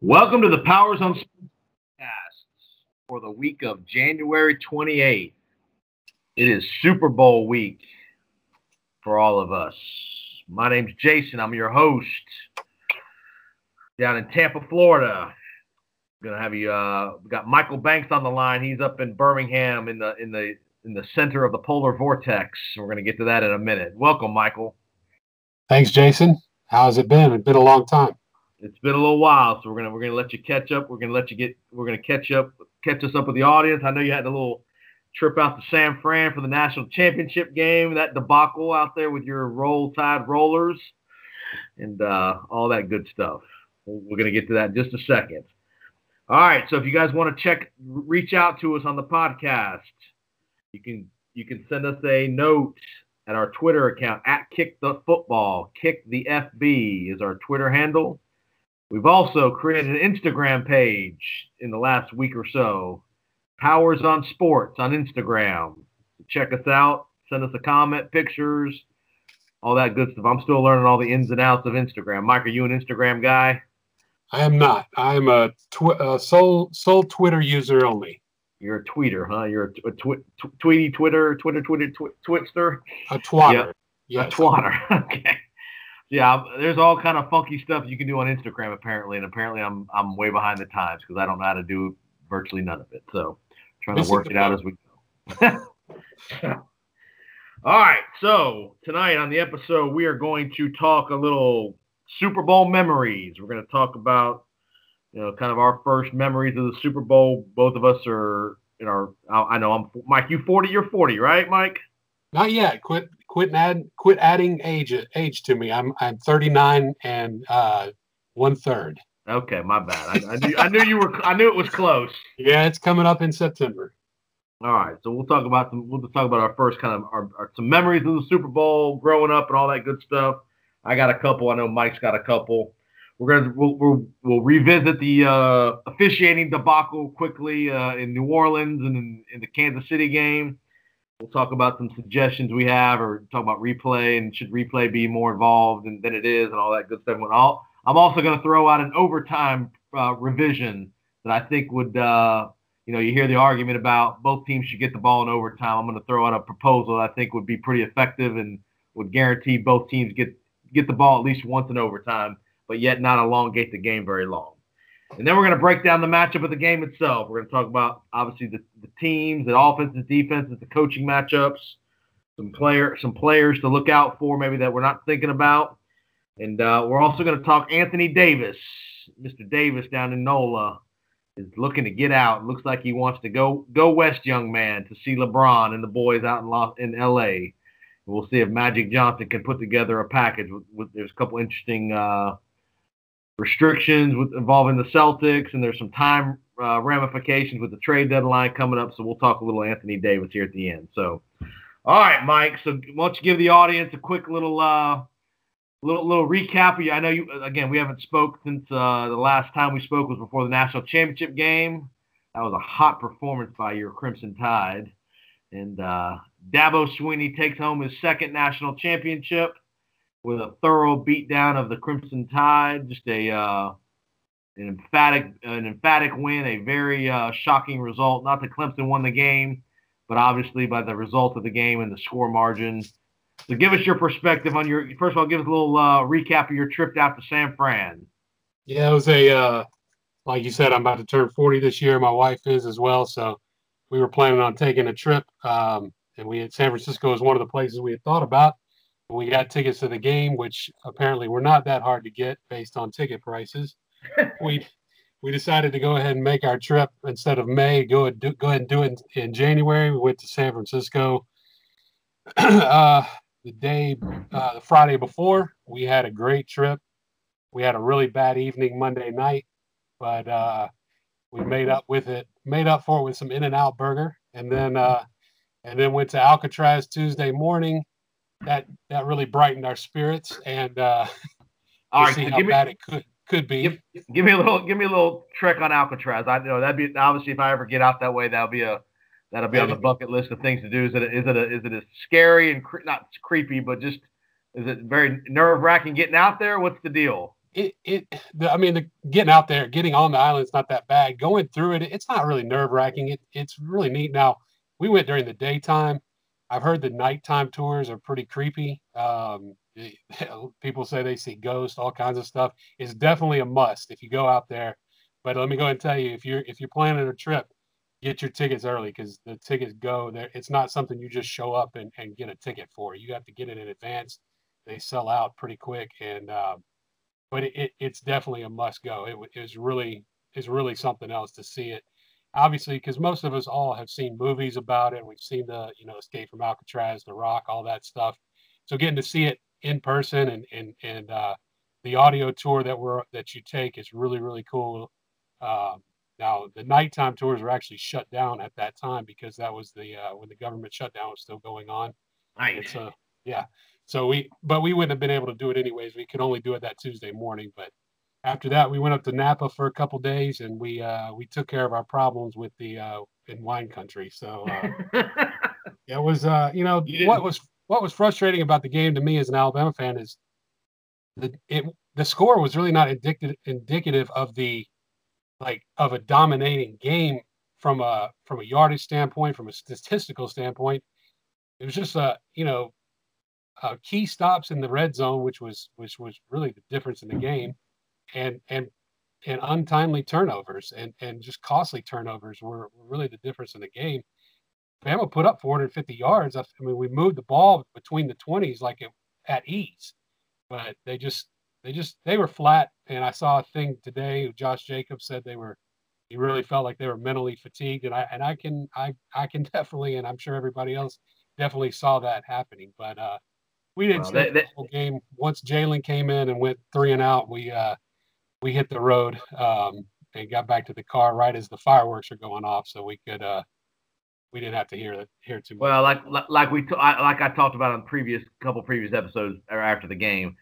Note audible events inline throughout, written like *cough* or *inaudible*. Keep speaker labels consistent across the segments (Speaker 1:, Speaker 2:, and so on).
Speaker 1: Welcome to the Powers on Sports for the week of January 28th. It is Super Bowl week for all of us. My name's Jason. I'm your host down in Tampa, Florida. I'm gonna have you. Uh, we got Michael Banks on the line. He's up in Birmingham in the in the in the center of the polar vortex. We're gonna get to that in a minute. Welcome, Michael.
Speaker 2: Thanks, Jason. How's it been? It's been a long time
Speaker 1: it's been a little while, so we're gonna we're gonna let you catch up. We're gonna let you get we're gonna catch up catch us up with the audience. I know you had a little trip out to San Fran for the national championship game, that debacle out there with your roll tide rollers and uh, all that good stuff. We're gonna get to that in just a second. All right, so if you guys want to check reach out to us on the podcast, you can you can send us a note at our Twitter account at Kick the Football. Kick the FB is our Twitter handle. We've also created an Instagram page in the last week or so. Powers on Sports on Instagram. Check us out. Send us a comment, pictures, all that good stuff. I'm still learning all the ins and outs of Instagram. Mike, are you an Instagram guy?
Speaker 2: I am not. I'm a, tw- a sole sole Twitter user only.
Speaker 1: You're a tweeter, huh? You're a, a tw- tw- tweety Twitter, Twitter, Twitter, tw- Twitster.
Speaker 2: A twatter.
Speaker 1: Yeah, yes. a twatter. *laughs* okay yeah, there's all kind of funky stuff you can do on Instagram apparently, and apparently I'm I'm way behind the times because I don't know how to do virtually none of it. So trying to work it out as we go. *laughs* all right, so tonight on the episode we are going to talk a little Super Bowl memories. We're going to talk about you know kind of our first memories of the Super Bowl. Both of us are in our. I know I'm Mike. You 40? You're 40, right, Mike?
Speaker 2: Not yet. Quit quit add quit adding age age to me. I'm I'm 39 and uh, one third.
Speaker 1: Okay, my bad. I, I, knew I knew you were I knew it was close.
Speaker 2: Yeah, it's coming up in September.
Speaker 1: All right, so we'll talk about some. We'll just talk about our first kind of our, our, some memories of the Super Bowl, growing up, and all that good stuff. I got a couple. I know Mike's got a couple. We're gonna we'll we'll, we'll revisit the uh, officiating debacle quickly uh, in New Orleans and in, in the Kansas City game. We'll talk about some suggestions we have, or talk about replay and should replay be more involved than, than it is, and all that good stuff. I'll, I'm also going to throw out an overtime uh, revision that I think would, uh, you know, you hear the argument about both teams should get the ball in overtime. I'm going to throw out a proposal that I think would be pretty effective and would guarantee both teams get get the ball at least once in overtime, but yet not elongate the game very long. And then we're going to break down the matchup of the game itself. We're going to talk about obviously the, the teams, the offenses, defenses, the coaching matchups, some player some players to look out for maybe that we're not thinking about. And uh, we're also going to talk Anthony Davis. Mr. Davis down in NOLA is looking to get out. Looks like he wants to go go west, young man, to see LeBron and the boys out in Los, in LA. And We'll see if Magic Johnson can put together a package. With, with there's a couple interesting uh, restrictions with involving the Celtics, and there's some time uh, ramifications with the trade deadline coming up. So we'll talk a little Anthony Davis here at the end. So, all right, Mike. So why don't you give the audience a quick little uh, little little recap? I know you again. We haven't spoke since uh, the last time we spoke was before the national championship game. That was a hot performance by your Crimson Tide, and uh, Dabo Swinney takes home his second national championship with a thorough beatdown of the Crimson Tide. Just a uh, an emphatic an emphatic win, a very uh, shocking result. Not that Clemson won the game, but obviously by the result of the game and the score margin. So give us your perspective on your first of all, give us a little uh, recap of your trip out to San Fran.
Speaker 2: Yeah, it was a uh, like you said, I'm about to turn 40 this year. My wife is as well, so we were planning on taking a trip. Um, and we had San Francisco was one of the places we had thought about we got tickets to the game, which apparently were not that hard to get based on ticket prices. *laughs* we we decided to go ahead and make our trip instead of May. Go ahead, do, go ahead and do it in, in January. We went to San Francisco. *clears throat* uh, the day, uh, the Friday before, we had a great trip. We had a really bad evening Monday night, but uh, we made up with it. Made up for it with some In-N-Out Burger, and then uh, and then went to Alcatraz Tuesday morning that that really brightened our spirits and uh, *laughs*
Speaker 1: all right,
Speaker 2: see how me, bad it could could be.
Speaker 1: Give, give, me a little give me a little trick on Alcatraz. I know that'd be obviously if I ever get out that way, that'll be a that'll be on the bucket list of things to do. Is it a, is it a, is it a scary and cre- not creepy, but just is it very nerve wracking getting out there? What's the deal?
Speaker 2: it it the, I mean the getting out there, getting on the island is not that bad. Going through it, it's not really nerve wracking. It it's really neat. Now we went during the daytime. I've heard the nighttime tours are pretty creepy. Um, *laughs* people say they see ghosts, all kinds of stuff. It's definitely a must if you go out there. But let me go and tell you, if you're if you're planning a trip, get your tickets early because the tickets go there. It's not something you just show up and, and get a ticket for. You have to get it in advance. They sell out pretty quick, and uh, but it, it, it's definitely a must go. It, it was really is really something else to see it. Obviously, because most of us all have seen movies about it. We've seen the you know Escape from Alcatraz, The Rock, all that stuff. So getting to see it in person and and and uh, the audio tour that we're that you take is really really cool. Um, now the nighttime tours were actually shut down at that time because that was the uh, when the government shutdown was still going on.
Speaker 1: Right.
Speaker 2: So yeah, so we but we wouldn't have been able to do it anyways. We could only do it that Tuesday morning. But after that, we went up to Napa for a couple days and we uh, we took care of our problems with the uh, in wine country. So uh, *laughs* it was uh, you know you what was what was frustrating about the game to me as an Alabama fan is the it the score was really not indicative indicative of the like of a dominating game from a from a yardage standpoint, from a statistical standpoint. It was just a you know uh, key stops in the red zone, which was which was really the difference in the game, and and and untimely turnovers and and just costly turnovers were, really the difference in the game. Bama put up 450 yards. I mean, we moved the ball between the 20s like it, at ease, but they just they just they were flat. And I saw a thing today. Josh Jacobs said they were. He really felt like they were mentally fatigued, and I and I can I I can *laughs* definitely, and I'm sure everybody else definitely saw that happening. But uh, we didn't well, they, they, the whole game. Once Jalen came in and went three and out, we uh, we hit the road um, and got back to the car right as the fireworks are going off, so we could uh, we didn't have to hear that hear too much.
Speaker 1: Well, like like we t- I, like I talked about on previous couple previous episodes or after the game,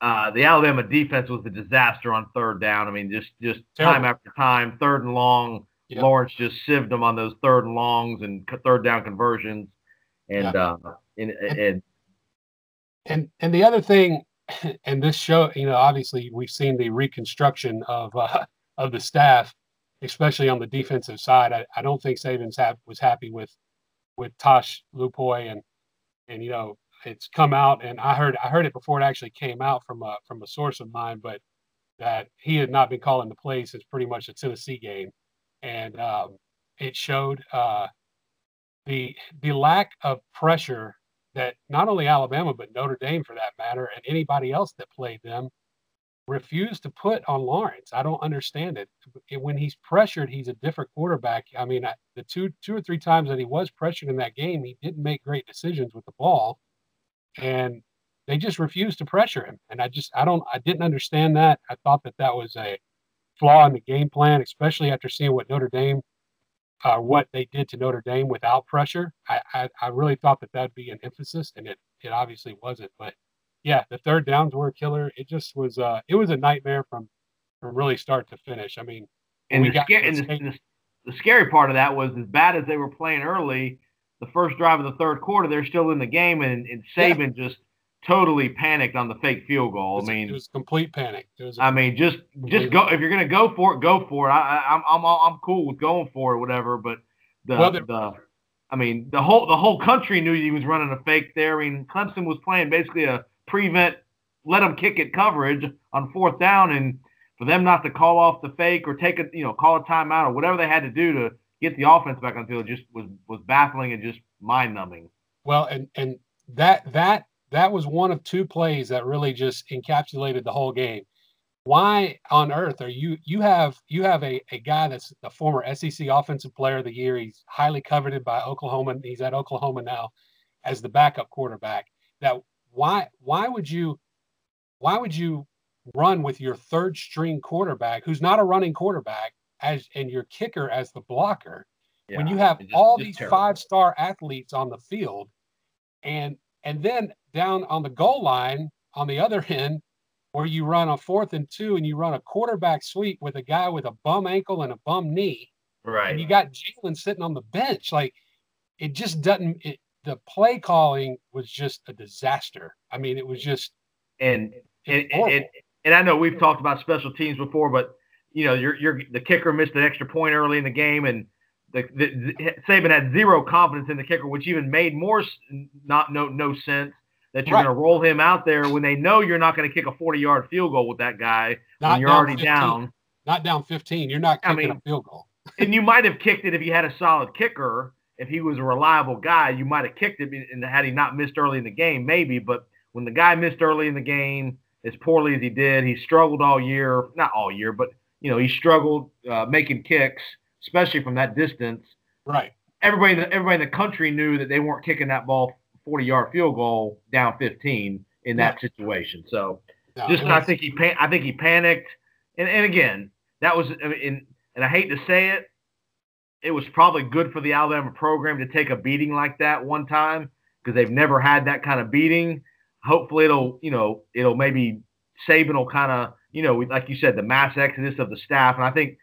Speaker 1: uh, the Alabama defense was a disaster on third down. I mean, just just Terrible. time after time, third and long. Yep. Lawrence just sieved them on those third and longs and third down conversions, and yeah. uh, and, and
Speaker 2: and and the other thing, *laughs* and this show, you know, obviously we've seen the reconstruction of uh, *laughs* of the staff, especially on the defensive side. I, I don't think Saban's ha- was happy with with Tosh Lupoi and and you know it's come out, and I heard I heard it before it actually came out from a from a source of mine, but that he had not been calling the plays since pretty much the Tennessee game, and um, it showed uh, the the lack of pressure that not only Alabama but Notre Dame, for that matter, and anybody else that played them refused to put on Lawrence. I don't understand it. When he's pressured, he's a different quarterback. I mean, I, the two two or three times that he was pressured in that game, he didn't make great decisions with the ball and they just refused to pressure him. And I just I don't I didn't understand that. I thought that that was a flaw in the game plan, especially after seeing what Notre Dame uh, what they did to Notre Dame without pressure. I, I, I really thought that that'd be an emphasis, and it it obviously wasn't. But yeah, the third downs were a killer. It just was uh it was a nightmare from from really start to finish. I mean,
Speaker 1: and, the, sca- and the, the, the scary part of that was as bad as they were playing early the first drive of the third quarter, they're still in the game, and, and Saban yeah. just totally panicked on the fake field goal.
Speaker 2: Was,
Speaker 1: I mean,
Speaker 2: it was complete panic. Was
Speaker 1: I mean, just just go if you're gonna go for it, go for it. I, I, am I'm I'm cool with going for it, whatever. But the well, the I mean, the whole the whole country knew he was running a fake there. I mean, Clemson was playing basically a prevent, let them kick it coverage on fourth down, and for them not to call off the fake or take a you know call a timeout or whatever they had to do to get the offense back on the field just was was baffling and just mind numbing.
Speaker 2: Well, and and that that that was one of two plays that really just encapsulated the whole game. Why on earth are you you have you have a, a guy that's a former SEC offensive player of the year. He's highly coveted by Oklahoma. He's at Oklahoma now as the backup quarterback. That why why would you why would you run with your third string quarterback who's not a running quarterback as and your kicker as the blocker yeah, when you have just, all these five star athletes on the field and and then down on the goal line on the other end where you run a fourth and two and you run a quarterback sweep with a guy with a bum ankle and a bum knee.
Speaker 1: Right.
Speaker 2: and you got Jalen sitting on the bench. Like it just doesn't it, the play calling was just a disaster. I mean it was just
Speaker 1: and and, and, and I know we've talked about special teams before, but you know, you're, you're the kicker missed an extra point early in the game, and the, the, the Saban had zero confidence in the kicker, which even made more not no no sense that you're right. going to roll him out there when they know you're not going to kick a 40 yard field goal with that guy not when you're already
Speaker 2: 15.
Speaker 1: down.
Speaker 2: Not down 15. You're not kicking I mean, a field goal. *laughs*
Speaker 1: and you might have kicked it if you had a solid kicker. If he was a reliable guy, you might have kicked it and had he not missed early in the game, maybe. But when the guy missed early in the game as poorly as he did, he struggled all year. Not all year, but you know he struggled uh, making kicks, especially from that distance.
Speaker 2: Right.
Speaker 1: Everybody, everybody in the country knew that they weren't kicking that ball 40 yard field goal down 15 in that yeah. situation. So no, just I think he pan- I think he panicked. And, and again, that was in and I hate to say it, it was probably good for the Alabama program to take a beating like that one time because they've never had that kind of beating. Hopefully it'll, you know, it'll maybe Saban will kind of, you know, like you said, the mass exodus of the staff. And I think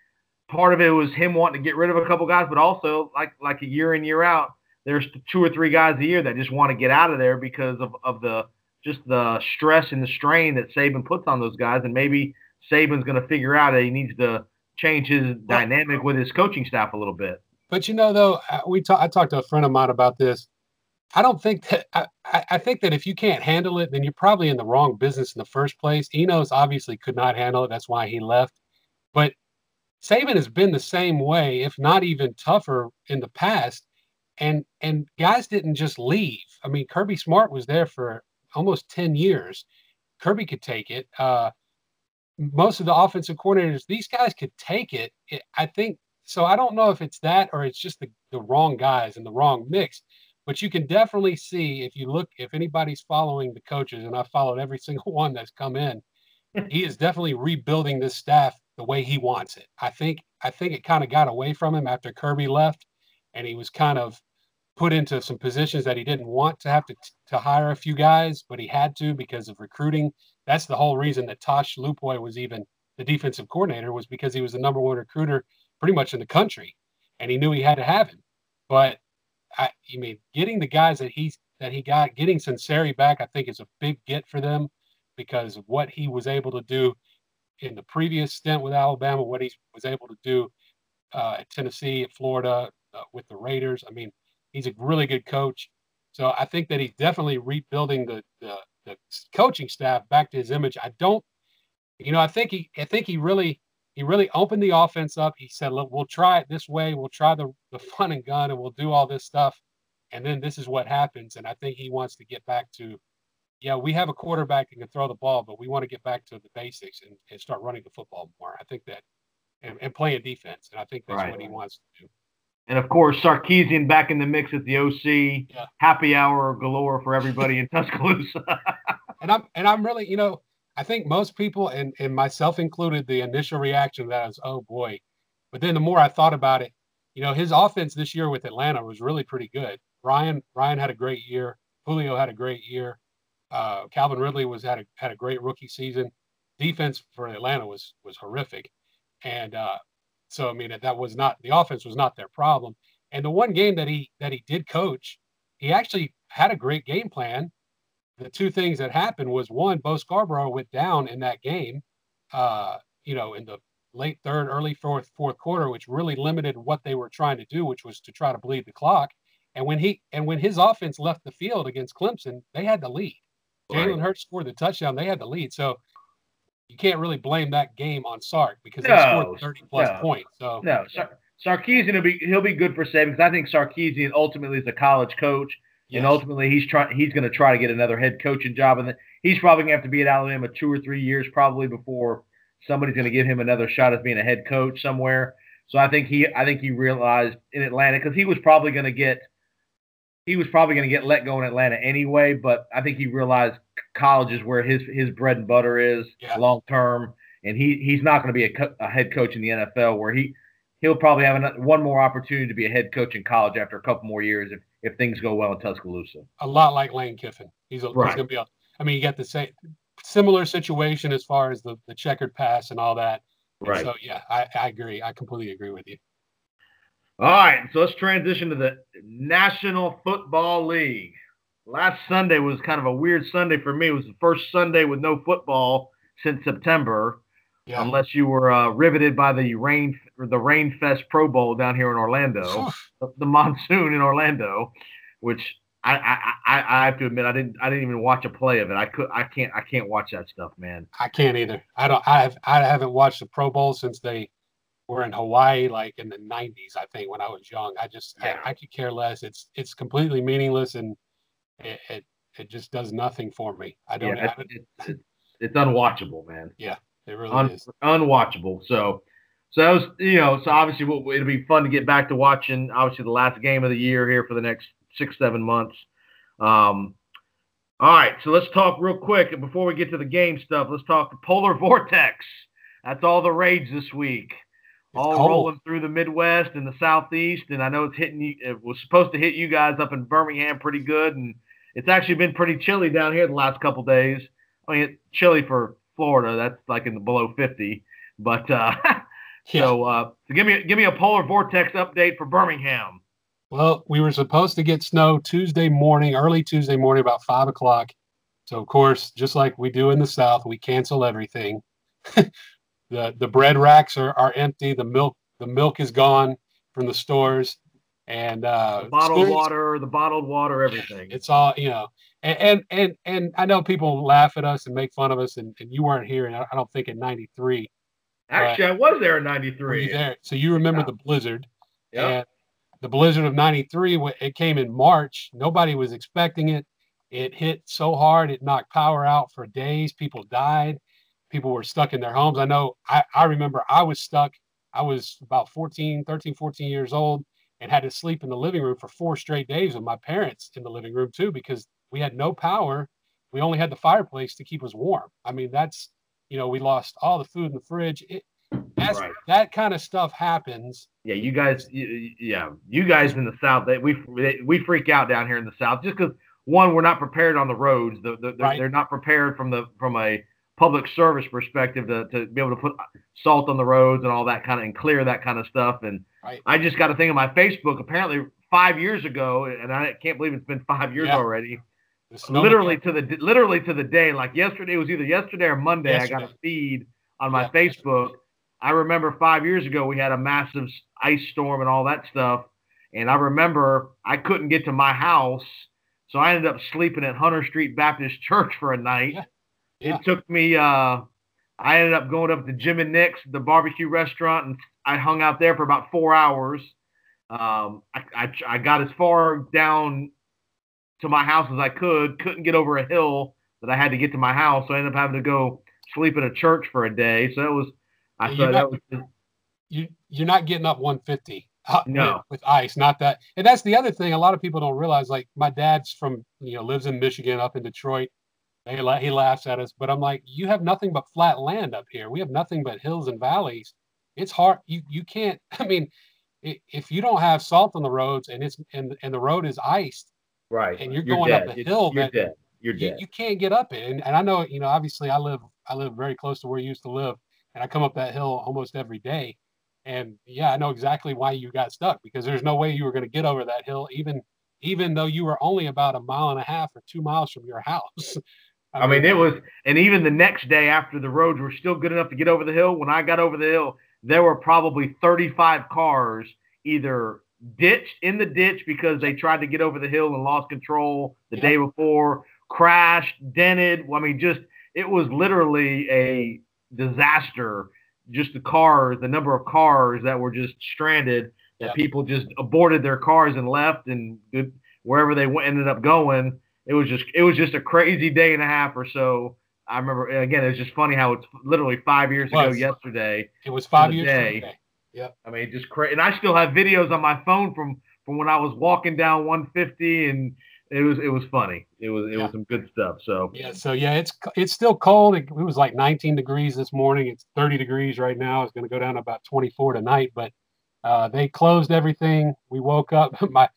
Speaker 1: part of it was him wanting to get rid of a couple guys, but also like like a year in year out, there's two or three guys a year that just want to get out of there because of, of the just the stress and the strain that Saban puts on those guys. And maybe Saban's going to figure out that he needs to change his dynamic with his coaching staff a little bit.
Speaker 2: But you know, though, uh, we talk, I talked to a friend of mine about this. I don't think that I, I think that if you can't handle it, then you're probably in the wrong business in the first place. Enos obviously could not handle it. That's why he left. But Saban has been the same way, if not even tougher in the past and and guys didn't just leave. I mean, Kirby Smart was there for almost ten years. Kirby could take it. Uh, most of the offensive coordinators, these guys could take it. it. I think so. I don't know if it's that or it's just the, the wrong guys and the wrong mix. But you can definitely see if you look, if anybody's following the coaches, and I've followed every *laughs* single one that's come in, *laughs* he is definitely rebuilding this staff the way he wants it. I think I think it kind of got away from him after Kirby left and he was kind of put into some positions that he didn't want to have to to hire a few guys, but he had to because of recruiting. That's the whole reason that Tosh Lupoi was even the defensive coordinator was because he was the number one recruiter pretty much in the country, and he knew he had to have him. But I, I mean, getting the guys that he's that he got, getting Sunseri back, I think is a big get for them because of what he was able to do in the previous stint with Alabama, what he was able to do uh, at Tennessee, at Florida, uh, with the Raiders. I mean, he's a really good coach. So I think that he's definitely rebuilding the, the, the coaching staff back to his image. I don't, you know, I think he I think he really he really opened the offense up. He said, look, we'll try it this way. We'll try the, the *laughs* fun and gun and we'll do all this stuff. And then this is what happens. And I think he wants to get back to, yeah, we have a quarterback that can throw the ball, but we want to get back to the basics and, and start running the football more. I think that and, and playing defense. And I think that's right. what he wants to do.
Speaker 1: And of course, Sarkisian back in the mix at the OC. Yeah. Happy hour galore for everybody in *laughs* Tuscaloosa.
Speaker 2: and I'm and I'm really, you know, I think most people and, and myself included, the initial reaction that was, oh boy. But then the more I thought about it, you know, his offense this year with Atlanta was really pretty good. Ryan Ryan had a great year. Julio had a great year. Uh, Calvin Ridley was had a had a great rookie season. Defense for Atlanta was was horrific, and uh, so I mean that was not the offense was not their problem. And the one game that he that he did coach, he actually had a great game plan. The two things that happened was one, Bo Scarborough went down in that game, uh, you know, in the late third, early fourth, fourth quarter, which really limited what they were trying to do, which was to try to bleed the clock. And when he and when his offense left the field against Clemson, they had the lead. Right. Jalen Hurts scored the touchdown. They had the lead. So you can't really blame that game on Sark because no, he scored 30 plus no, points. So
Speaker 1: no, Sar- Sarkisian will be he'll be good for Saban because I think Sarkisian ultimately is a college coach, yes. and ultimately he's trying he's going to try to get another head coaching job, and then he's probably going to have to be at Alabama two or three years probably before somebody's going to give him another shot as being a head coach somewhere. So I think he I think he realized in Atlanta because he was probably going to get he was probably going to get let go in Atlanta anyway, but I think he realized college is where his his bread and butter is yeah. long term, and he he's not going to be a, co- a, head coach in the NFL where he he'll probably have another, one more opportunity to be a head coach in college after a couple more years if if things go well in Tuscaloosa.
Speaker 2: A lot like Lane Kiffin. He's, a, right. he's going to be a. I mean, you got the same similar situation as far as the the checkered pass and all that.
Speaker 1: Right.
Speaker 2: So yeah, I, I agree. I completely agree with you.
Speaker 1: All right, so let's transition to the National Football League. Last Sunday was kind of a weird Sunday for me. It was the first Sunday with no football since September,
Speaker 2: Yeah.
Speaker 1: unless you were uh, riveted by the rain the Rain Fest Pro Bowl down here in Orlando, the, the monsoon in Orlando, which I, I, I, I have to admit I didn't I didn't even watch a play of it. I could I can't I can't watch that stuff, man.
Speaker 2: I can't either. I don't. I have. I haven't watched the Pro Bowl since they were in Hawaii, like in the '90s. I think when I was young. I just.
Speaker 1: Yeah.
Speaker 2: I, I could care less. It's. It's completely meaningless, and it. It, it just does nothing for me. I don't.
Speaker 1: Yeah,
Speaker 2: I,
Speaker 1: it's, it's, it's, it's unwatchable, man.
Speaker 2: Yeah, it really
Speaker 1: Un,
Speaker 2: is.
Speaker 1: unwatchable. So, so that was, you know, so obviously we'll, it'll be fun to get back to watching obviously the last game of the year here for the next six seven months. Um, all right, so let's talk real quick and before we get to the game stuff. Let's talk the polar *laughs* vortex. That's all the rage this week.
Speaker 2: It's
Speaker 1: all
Speaker 2: cold.
Speaker 1: rolling through the Midwest and the Southeast, and I know it's hitting you. It was supposed to hit you guys up in Birmingham pretty good, and it's actually been pretty chilly down here the last couple days. I mean, it's chilly for Florida. That's like in the below 50. But uh, *laughs*
Speaker 2: Yeah.
Speaker 1: so, uh, so give me give me a polar vortex update for Birmingham.
Speaker 2: Well, we were supposed to get snow Tuesday morning, early Tuesday morning, about five o'clock. So, of course, just like we do in the South, we cancel everything. *laughs* the The bread racks are, are empty. The milk the milk is gone from the stores, and uh,
Speaker 1: bottled water, the bottled water, everything.
Speaker 2: It's all you know, and and and, and I know people laugh at us and make fun of us, and, and you weren't here, and I don't think in '93
Speaker 1: Actually, I was there in '93.
Speaker 2: there, so you remember
Speaker 1: Yeah.
Speaker 2: the blizzard.
Speaker 1: Yeah.
Speaker 2: The blizzard of 93, it came in March. Nobody was expecting it. It hit so hard, it knocked power out for days. People died. People were stuck in their homes. I know, I, I remember I was stuck. I was about 14, 13, 14 years old and had to sleep in the living room for four straight days with my parents in the living room too, because we had no power. We only had the fireplace to keep us warm. I mean, that's, you know, we lost all the food in the fridge. It, that's,
Speaker 1: Right.
Speaker 2: that kind of stuff happens.
Speaker 1: Yeah, you guys, y- y- yeah, you guys in the South, they, we they, we freak out down here in the South just because one, we're not prepared on the roads. The, the,
Speaker 2: Right.
Speaker 1: they're not prepared from the from a public service perspective to, to be able to put salt on the roads and all that kind of and clear that kind of stuff. And
Speaker 2: Right.
Speaker 1: I just got a thing on my Facebook. Apparently, five years ago, and I can't believe it's been five years
Speaker 2: Yeah.
Speaker 1: already. Literally to the literally to the day. Like yesterday it was either yesterday or Monday. I got a feed on my
Speaker 2: Yeah.
Speaker 1: Facebook. I remember five years ago we had a massive ice storm and all that stuff, and I remember I couldn't get to my house, so I ended up sleeping at Hunter Street Baptist Church for a night.
Speaker 2: Yeah. Yeah.
Speaker 1: It took me. Uh, I ended up going up to Jim and Nick's, the barbecue restaurant, and I hung out there for about four hours. Um, I, I, I got as far down to my house as I could. Couldn't get over a hill that I had to get to my house, so I ended up having to go sleep in a church for a day. So that was, I
Speaker 2: Yeah,
Speaker 1: thought
Speaker 2: you
Speaker 1: that was just,
Speaker 2: you you're not getting up 150 uh,
Speaker 1: No.
Speaker 2: with, with ice not that and that's the other thing a lot of people don't realize like my dad's from you know lives in michigan up in detroit they, la- he laughs at us but i'm like you have nothing but flat land up here we have nothing but hills and valleys it's hard you you can't *laughs* i mean if you don't have salt on the roads and it's and, and the road is iced
Speaker 1: right.
Speaker 2: and you're going up
Speaker 1: dead.
Speaker 2: a hill
Speaker 1: You're
Speaker 2: that-
Speaker 1: dead. You're
Speaker 2: you,
Speaker 1: dead.
Speaker 2: you can't get up it. And, and I know, you know, obviously I live I live very close to where you used to live, and I come up that hill almost every day. And yeah, I know exactly why you got stuck because there's no way you were going to get over that hill, even even though you were only about a mile and a half or two miles from your *laughs* house.
Speaker 1: I mean, it was, and even the next day after the roads were still good enough to get over the hill, when I got over the hill, there were probably 35 cars either ditched in the ditch because they tried to get over the hill and lost control the
Speaker 2: Yeah.
Speaker 1: day before, crashed, dented. I mean, just, it was literally a disaster. Just the cars, the number of cars that were just stranded, that
Speaker 2: Yeah.
Speaker 1: people just aborted their cars and left and wherever they went, ended up going it was just it was just a crazy day and a half or so. I remember again. It's just funny how it's literally five years ago yesterday.
Speaker 2: it was five years
Speaker 1: day.
Speaker 2: from today.
Speaker 1: I mean, just crazy. And I still have videos on my phone from from when I was walking down 150, and it was it was funny. It was it
Speaker 2: Yeah.
Speaker 1: was some good stuff. So
Speaker 2: Yeah, so yeah, it's it's still cold. It, it was like 19 degrees this morning. It's 30 degrees right now. It's going to go down to about 24 tonight. But uh, they closed everything. We woke up. *laughs* My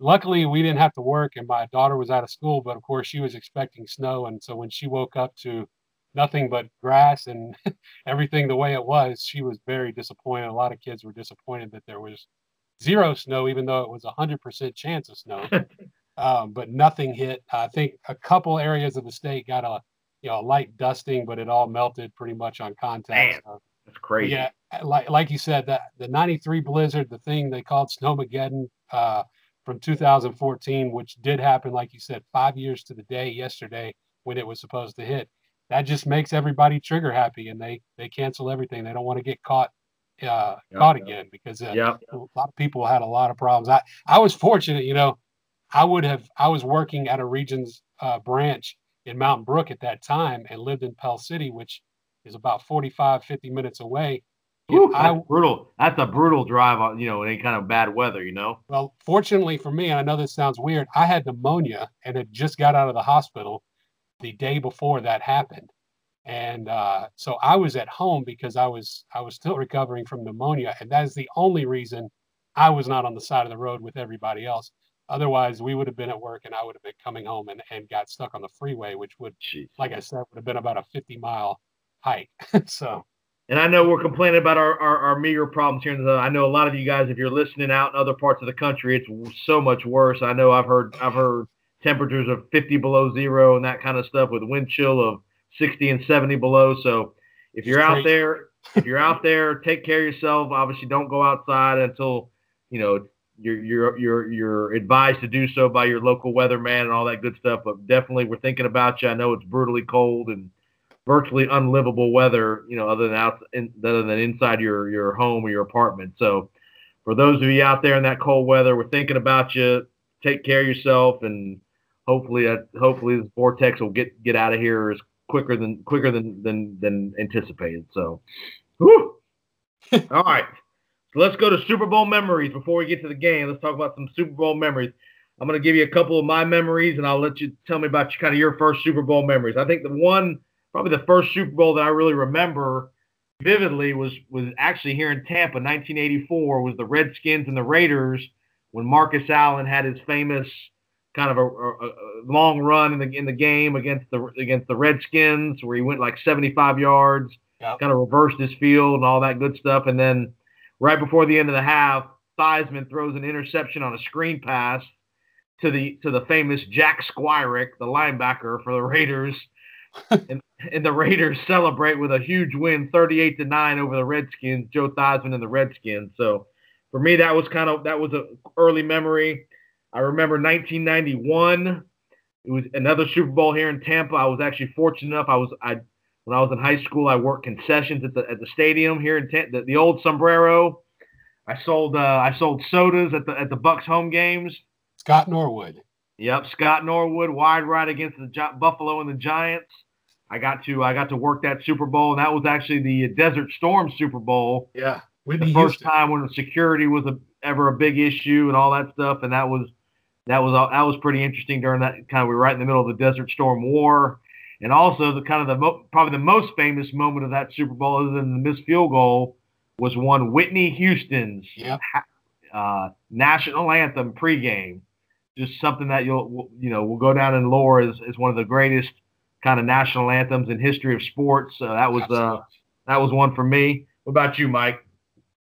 Speaker 2: luckily we didn't have to work, and my daughter was out of school. But of course, she was expecting snow, and so when she woke up to nothing but grass and *laughs* everything the way it was, she was very disappointed. A lot of kids were disappointed that there was zero snow, even though it was a hundred percent chance of snow *laughs* um, but nothing hit. I think a couple areas of the state got a you know, a light dusting, but it all melted pretty much on contact.
Speaker 1: That's crazy.
Speaker 2: Yeah, like like you said, that the '93 blizzard, the thing they called Snowmageddon uh, from 2014, which did happen, like you said, five years to the day yesterday when it was supposed to hit. That just makes everybody trigger happy, and they they cancel everything. They don't want to get caught uh, yep, caught again because uh,
Speaker 1: yep.
Speaker 2: a lot of people had a lot of problems. I I was fortunate, you know, I would have I was working at a Regions uh, branch in Mountain Brook at that time and lived in Pell City, which is about 45, 50 minutes away.
Speaker 1: Ooh, that's I, brutal. That's a brutal drive on, you know, in any kind of bad weather, you know?
Speaker 2: Well, fortunately for me, and I know this sounds weird, I had pneumonia and had just got out of the hospital the day before that happened. And uh, so I was at home because I was I was still recovering from pneumonia, and that is the only reason I was not on the side of the road with everybody else. Otherwise, we would have been at work, and I would have been coming home and, and got stuck on the freeway, which would, Jeez. like I said, would have been about a 50 mile hike. *laughs* so
Speaker 1: and I know we're complaining about our, our, our meager problems here. In the, I know a lot of you guys, if you're listening out in other parts of the country, it's so much worse. I know I've heard I've heard temperatures of 50 below zero and that kind of stuff with wind chill of 60 and 70 below. So if you're out there, if you're out there, *laughs* take care of yourself. Obviously, don't go outside until you know you're you're you're you're advised to do so by your local weatherman and all that good stuff. But definitely, we're thinking about you. I know it's brutally cold and virtually unlivable weather, you know, other than out in, other than inside your your home or your apartment. So, for those of you out there in that cold weather, we're thinking about you. Take care of yourself, and hopefully, uh, hopefully, this vortex will get get out of here as quicker than quicker than than than anticipated. So, whew. *laughs* all right. So let's go to Super Bowl memories before we get to the game. Let's talk about some Super Bowl memories. I'm going to give you a couple of my memories, and I'll let you tell me about your, kind of your first Super Bowl memories. I think the one probably the first Super Bowl that I really remember vividly was was actually here in Tampa, 1984, was the Redskins and the Raiders when Marcus Allen had his famous kind of a, a, a, long run in the in the game against the against the Redskins where he went like 75 yards, yep. kind of reversed his field and all that good stuff, and then right before the end of the half, Theismann throws an interception on a screen pass to the to the famous Jack Squirek, the linebacker for the Raiders. And, and the Raiders celebrate with a huge win, 38 to nine over the Redskins. Joe Theismann and the Redskins. So for me, that was kind of that was an early memory. I remember 1991. It was another Super Bowl here in Tampa. I was actually fortunate enough. I was I when I was in high school. I worked concessions at the at the stadium here in Tampa, the, the old Sombrero. I sold uh, I sold sodas at the at the Bucks home games.
Speaker 2: Scott Norwood.
Speaker 1: Yep, Scott Norwood, wide right against the Gi- Buffalo and the Giants. I got to I got to work that Super Bowl, and that was actually the Desert Storm Super Bowl.
Speaker 2: Yeah,
Speaker 1: the first Houston. time when security was a, ever a big issue and all that stuff, and that was that was that was pretty interesting during that kind of we were right in the middle of the Desert Storm War, and also the kind of the mo- probably the most famous moment of that Super Bowl, other than the missed field goal, was one Whitney Houston's
Speaker 2: yep.
Speaker 1: uh, national anthem pregame. Just something that you'll you know will go down in lore as, as one of the greatest kind of national anthems in history of sports. Uh, that was uh, that was one for me. What about you, Mike?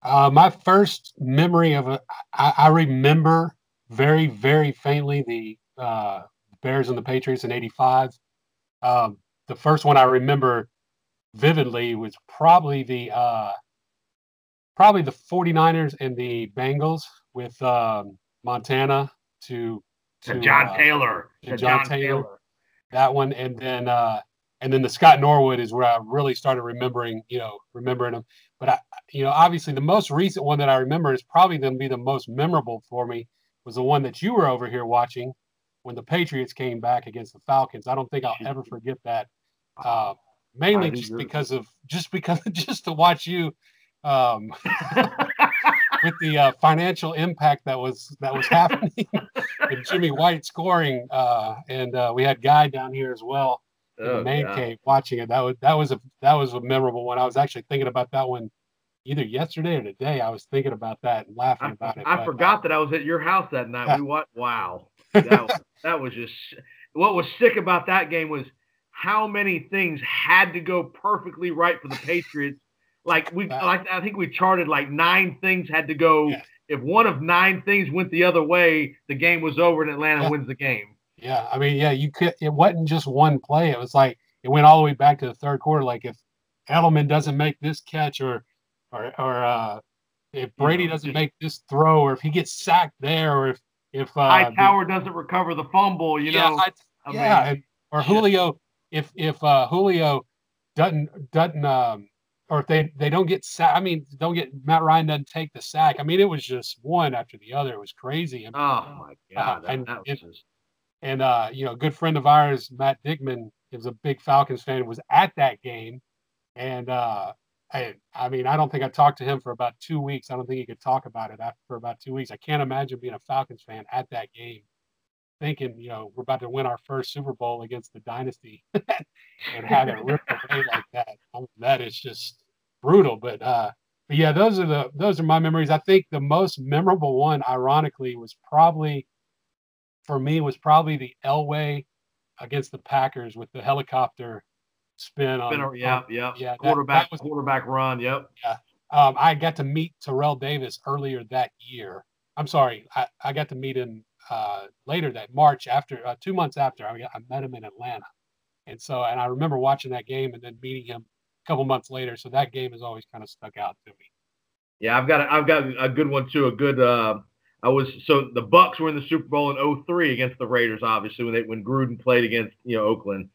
Speaker 2: Uh, my first memory of a, I, I remember very, very faintly the uh, Bears and the Patriots in '85. Um, the first one I remember vividly was probably the uh, probably the 49ers and the Bengals with um, Montana to,
Speaker 1: to John uh, Taylor.
Speaker 2: John, John Taylor. Taylor that one, and then uh, and then the Scott Norwood is where I really started remembering, you know, remembering them. But I, you know, obviously the most recent one that I remember is probably going to be the most memorable for me was the one that you were over here watching when the Patriots came back against the Falcons. I don't think I'll ever forget that. Uh, mainly just because of just because *laughs* just to watch you um, *laughs* with the uh, financial impact that was that was happening *laughs* and Jimmy White scoring, uh, and uh, we had Guy down here as well in oh, the main God. cave watching it. That was that was a that was a memorable one. I was actually thinking about that one either yesterday or today. I was thinking about that and laughing
Speaker 1: I,
Speaker 2: about it.
Speaker 1: I but, forgot uh, that I was at your house that night. we *laughs* what? Wow, that was, that was just what was sick about that game was how many things had to go perfectly right for the Patriots like we, like I think we charted like nine things had to go. Yeah. If one of nine things went the other way, the game was over and Atlanta yeah. wins the game.
Speaker 2: Yeah, I mean, yeah, you could. It wasn't just one play. It was like it went all the way back to the third quarter. Like if Edelman doesn't make this catch, or or or uh, if Brady doesn't make this throw, or if he gets sacked there, or if if uh,
Speaker 1: Hightower doesn't recover the fumble, you
Speaker 2: yeah,
Speaker 1: know,
Speaker 2: I,
Speaker 1: I
Speaker 2: yeah,
Speaker 1: mean,
Speaker 2: or. Julio, if if uh, Julio doesn't doesn't um, or if they they don't get sack, I mean, don't get Matt Ryan doesn't take the sack. I mean, it was just one after the other. It was crazy. And,
Speaker 1: oh my god, that,
Speaker 2: and
Speaker 1: that was
Speaker 2: it-
Speaker 1: just
Speaker 2: and uh, you know, a good friend of ours, Matt Dickman, is a big Falcons fan. Was at that game, and uh, I I mean, I don't think I talked to him for about two weeks. I don't think he could talk about it after for about two weeks. I can't imagine being a Falcons fan at that game, thinking you know we're about to win our first Super Bowl against the dynasty, *laughs* and have it ripped *laughs* away like that. I mean, that is just brutal. But uh, but yeah, those are the those are my memories. I think the most memorable one, ironically, was probably for me was probably the Elway against the Packers with the helicopter spin on.
Speaker 1: a, yeah,
Speaker 2: on-
Speaker 1: yeah,
Speaker 2: yeah,
Speaker 1: quarterback,
Speaker 2: that was-
Speaker 1: quarterback run, yep.
Speaker 2: um, I got to meet Terrell Davis earlier that year. I'm sorry, I, I got to meet him uh, later that March after uh, two months after I, I met him in Atlanta, and so and I remember watching that game and then meeting him a couple months later. So that game has always kind of stuck out to me.
Speaker 1: Yeah, I've got a, I've got a good one too. A good. Uh, I was so the Bucks were in the Super Bowl in 03 against the Raiders, obviously when they when Gruden played against you know Oakland.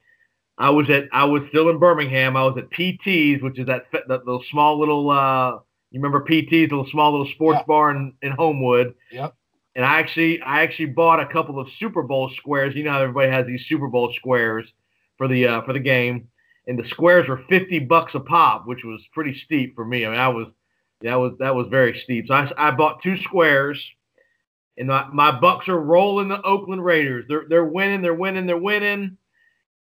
Speaker 1: I was at I was still in Birmingham. I was at PT's, which is that that little small little. Uh, you remember PT's little small little sports
Speaker 2: Yeah.
Speaker 1: bar in, in Homewood.
Speaker 2: Yep.
Speaker 1: And I actually I actually bought a couple of Super Bowl squares. You know how everybody has these Super Bowl squares for the uh, for the game, and the squares were 50 bucks a pop, which was pretty steep for me. I mean, I was that was that was very steep. So I, I bought two squares, and my, my Bucks are rolling the Oakland Raiders. They're they're winning, they're winning, they're winning.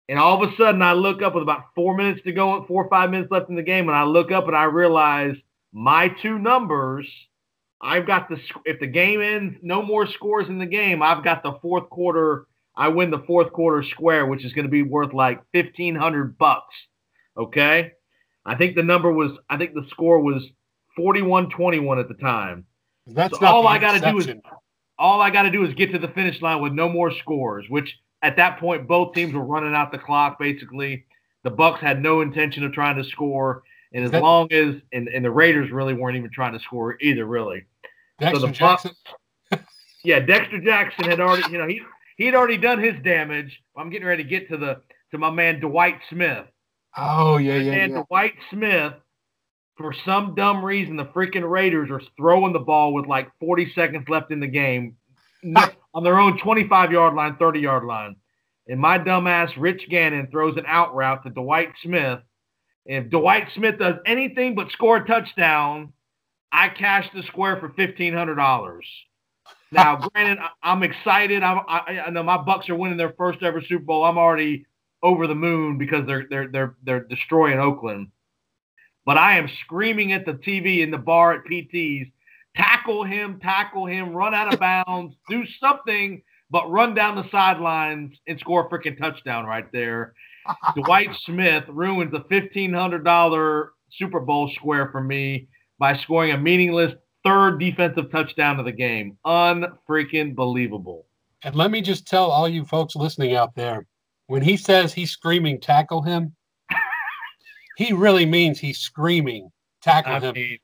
Speaker 1: And all of a sudden, I look up with about four minutes to go, four or five minutes left in the game, and I look up and I realize my two numbers. I've got the if the game ends, no more scores in the game. I've got the fourth quarter. I win the fourth quarter square, which is going to be worth like fifteen hundred bucks. Okay, I think the number was. I think the score was 41-21 at the time.
Speaker 2: That's
Speaker 1: So
Speaker 2: not
Speaker 1: all I gotta do is- All I got to do is get to the finish line with no more scores, which at that point both teams were running out the clock. Basically, the Bucks had no intention of trying to score, and as
Speaker 2: That-
Speaker 1: long as and, and the Raiders really weren't even trying to score either, really.
Speaker 2: Dexter
Speaker 1: the Bucks- *laughs* Yeah, Dexter Jackson had already, you know, he he had already done his damage. I'm getting ready to get to the to my man Dwight Smith.
Speaker 2: Oh yeah, yeah,
Speaker 1: and
Speaker 2: yeah.
Speaker 1: Dwight Smith, for some dumb reason, the freaking Raiders are throwing the ball with like 40 seconds left in the game *laughs* on their own 25 yard line, 30 yard line. And my dumbass Rich Gannon throws an out route to Dwight Smith. If Dwight Smith does anything but score a touchdown, I cashed the square for $1,500. Now, *laughs* granted, I'm excited. I'm, I, I know my Bucks are winning their first ever Super Bowl. I'm already over the moon because they're they're they're they're destroying Oakland. But I am screaming at the TV in the bar at PT's, tackle him, tackle him, run out of bounds, do something, but run down the sidelines and score a freaking touchdown right there. *laughs* Dwight Smith ruins a fifteen hundred dollar Super Bowl square for me by scoring a meaningless third defensive touchdown of the game. Unfreaking believable.
Speaker 2: And let me just tell all you folks listening out there, when he says he's screaming, tackle him, *laughs* he really means he's screaming, tackle
Speaker 1: I
Speaker 2: him.
Speaker 1: mean,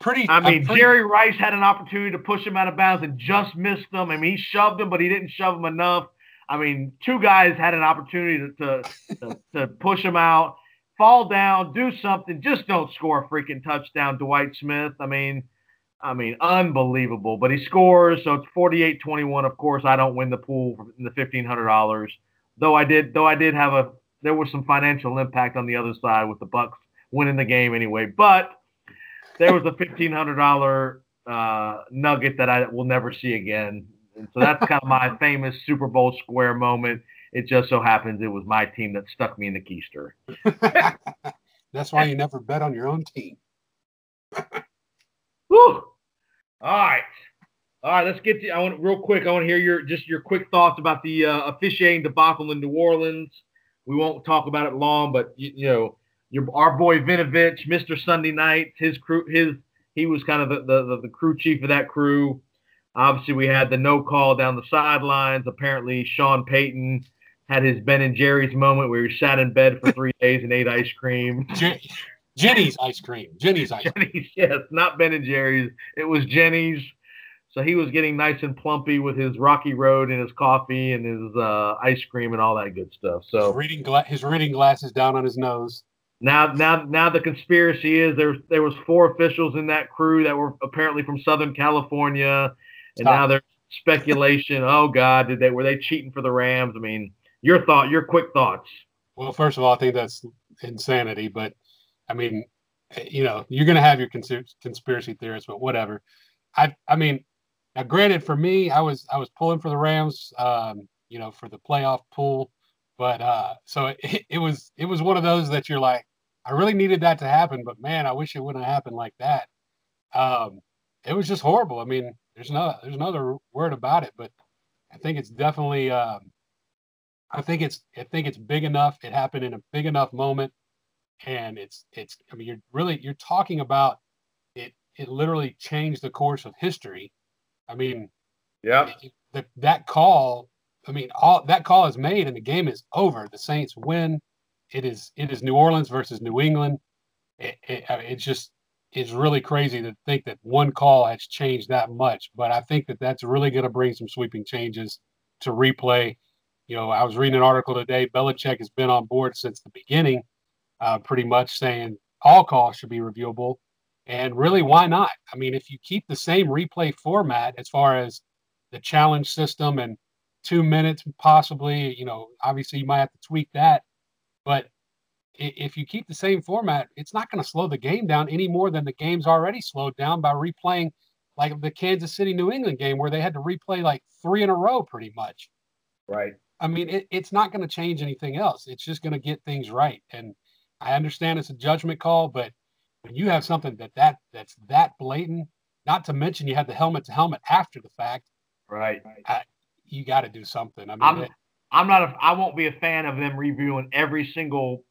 Speaker 2: Pretty.
Speaker 1: I mean,
Speaker 2: pretty-
Speaker 1: Jerry Rice had an opportunity to push him out of bounds and just missed him. I mean, he shoved him, but he didn't shove him enough. I mean, two guys had an opportunity to to, to, to push him out, fall down, do something. Just don't score a freaking touchdown, Dwight Smith. I mean, I mean, unbelievable. But he scores, so it's 48-21. Of course, I don't win the pool for the fifteen hundred dollars. Though I did, though I did have a there was some financial impact on the other side with the Bucks winning the game anyway. But there was a fifteen hundred dollar uh, nugget that I will never see again. And so that's kind of my famous Super Bowl square moment. It just so happens it was my team that stuck me in the keister. *laughs*
Speaker 2: That's why you never bet on your own team. *laughs*
Speaker 1: Whew. All right. All right, let's get to I want real quick. I want to hear your just your quick thoughts about the uh, officiating debacle in New Orleans. We won't talk about it long, but you, you know, your our boy Vinovich, Mr. Sunday Night, his crew, his he was kind of the, the, the, the crew chief of that crew. Obviously, we had the no call down the sidelines. Apparently, Sean Payton had his Ben and Jerry's moment where he sat in bed for *laughs* three days and ate ice cream. *laughs*
Speaker 2: Jenny's ice cream. Jenny's ice cream.
Speaker 1: Jenny's, *laughs* yes, not Ben and Jerry's. It was Jenny's. So he was getting nice and plumpy with his Rocky Road and his coffee and his uh, ice cream and all that good stuff. So
Speaker 2: his reading, gla- his reading glasses down on his nose.
Speaker 1: Now, now, now the conspiracy is there. There was four officials in that crew that were apparently from Southern California, and Stop. now there's speculation. oh God, did they were they cheating for the Rams? I mean, your thought, your quick thoughts.
Speaker 2: Well, first of all, I think that's insanity. But I mean, you know, you're going to have your cons- conspiracy theorists, but whatever. I, I mean, now granted, for me, I was I was pulling for the Rams, um, you know, for the playoff pool. But uh, so it, it was it was one of those that you're like, I really needed that to happen, but man, I wish it wouldn't have happened like that. Um, it was just horrible. I mean, there's no there's another word about it, but I think it's definitely um, I think it's I think it's big enough. It happened in a big enough moment, and it's it's I mean you're really you're talking about it. It literally changed the course of history. I mean,
Speaker 1: yeah,
Speaker 2: that call I mean, all that call is made and the game is over. The Saints win. It is it is New Orleans versus New England. It, it, it's just it's really crazy to think that one call has changed that much. But I think that that's really going to bring some sweeping changes to replay. You know, I was reading an article today. Belichick has been on board since the beginning, uh, pretty much saying all calls should be reviewable. And really, why not? I mean, if you keep the same replay format as far as the challenge system and two minutes, possibly. You know, obviously you might have to tweak that, but if you keep the same format, it's not going to slow the game down any more than the game's already slowed down by replaying like the Kansas City New England game where they had to replay like three in a row pretty much.
Speaker 1: Right.
Speaker 2: I mean, it, it's not going to change anything else. It's just going to get things right. And I understand it's a judgment call, but when you have something that that that's that blatant, not to mention you had the helmet to helmet after the fact.
Speaker 1: Right.
Speaker 2: I, you got to do something. I mean,
Speaker 1: I'm, it, I'm not. A, I won't be a fan of them reviewing every single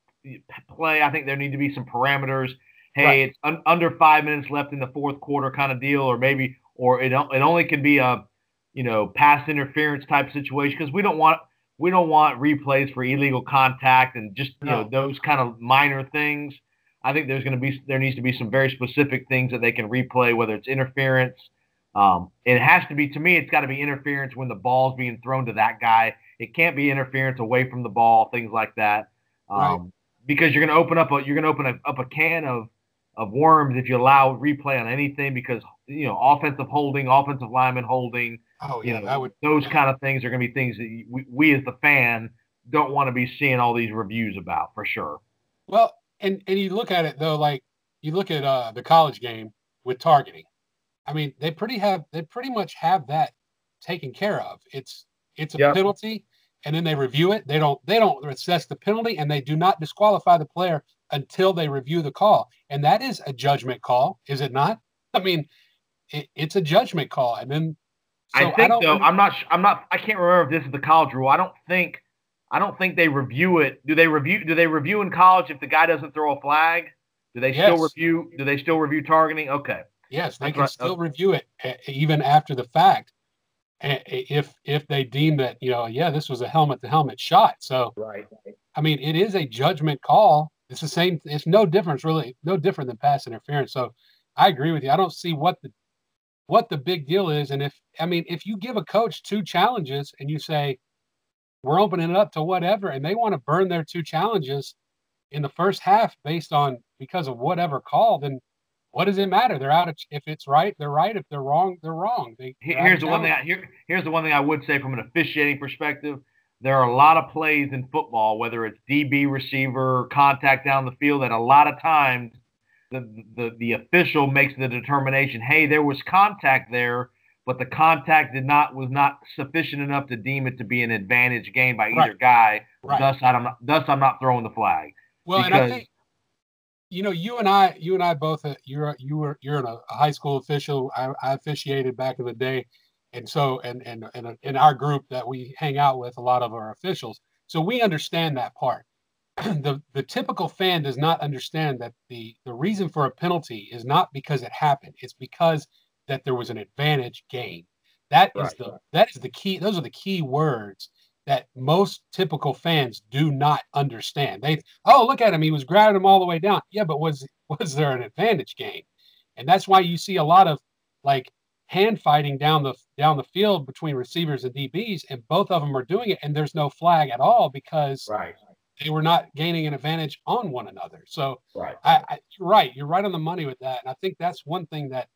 Speaker 1: play. I think there need to be some parameters. Hey, right. it's un, under five minutes left in the fourth quarter, kind of deal, or maybe, or it it only can be a, you know, pass interference type situation because we don't want we don't want replays for illegal contact and just you no. know those kind of minor things. I think there's going to be there needs to be some very specific things that they can replay, whether it's interference, um, it has to be to me. It's got to be interference when the ball's being thrown to that guy. It can't be interference away from the ball, things like that, um, right. because you're going to open up a you're going to open a, up a can of of worms if you allow replay on anything. Because you know offensive holding, offensive lineman holding.
Speaker 2: Oh yeah,
Speaker 1: know,
Speaker 2: that would
Speaker 1: those kind of things are going to be things that we, we as the fan don't want to be seeing all these reviews about for sure.
Speaker 2: Well, and and you look at it though, like you look at uh, the college game with targeting I mean, they pretty have they pretty much have that taken care of. It's it's a yep. penalty, and then they review it. They don't they don't assess the penalty, and they do not disqualify the player until they review the call. And that is a judgment call, is it not? I mean, it, it's a judgment call, and then.
Speaker 1: So I think I though I'm not I'm not I can't remember if this is the college rule. I don't think I don't think they review it. Do they review do they review in college if the guy doesn't throw a flag? Do they yes. still review do they still review targeting? Okay.
Speaker 2: Yes, they can right. still review it eh, even after the fact, eh, eh, if if they deem that you know, yeah, this was a helmet to helmet shot. So,
Speaker 1: right.
Speaker 2: I mean, it is a judgment call. It's the same. It's no difference, really, no different than pass interference. So, I agree with you. I don't see what the what the big deal is. And if I mean, if you give a coach two challenges and you say we're opening it up to whatever, and they want to burn their two challenges in the first half based on because of whatever call, then what does it matter? They're out of if it's right, they're right. If they're wrong, they're wrong. They,
Speaker 1: here's the one thing. I, here, here's the one thing I would say from an officiating perspective. There are a lot of plays in football, whether it's DB receiver, contact down the field, that a lot of times the, the the official makes the determination, hey, there was contact there, but the contact did not was not sufficient enough to deem it to be an advantage gained by either right. guy. Right. Thus, I'm not, thus I'm not throwing the flag.
Speaker 2: Well, because, and I think you know, you and I, you and I both, uh, you're you were you're a high school official. I, I officiated back in the day, and so and and and in our group that we hang out with, a lot of our officials. So we understand that part. *clears throat* the the typical fan does not understand that the the reason for a penalty is not because it happened. It's because that there was an advantage gained. That is right. the that is the key. Those are the key words. that most typical fans do not understand. They oh look at him, he was grabbing him all the way down. Yeah, but was *laughs* was there an advantage gain? And that's why you see a lot of like hand fighting down the down the field between receivers and DBs, and both of them are doing it, and there's no flag at all because
Speaker 1: right.
Speaker 2: They were not gaining an advantage on one another. So
Speaker 1: right,
Speaker 2: I, I, you're right, you're right on the money with that, and I think that's one thing that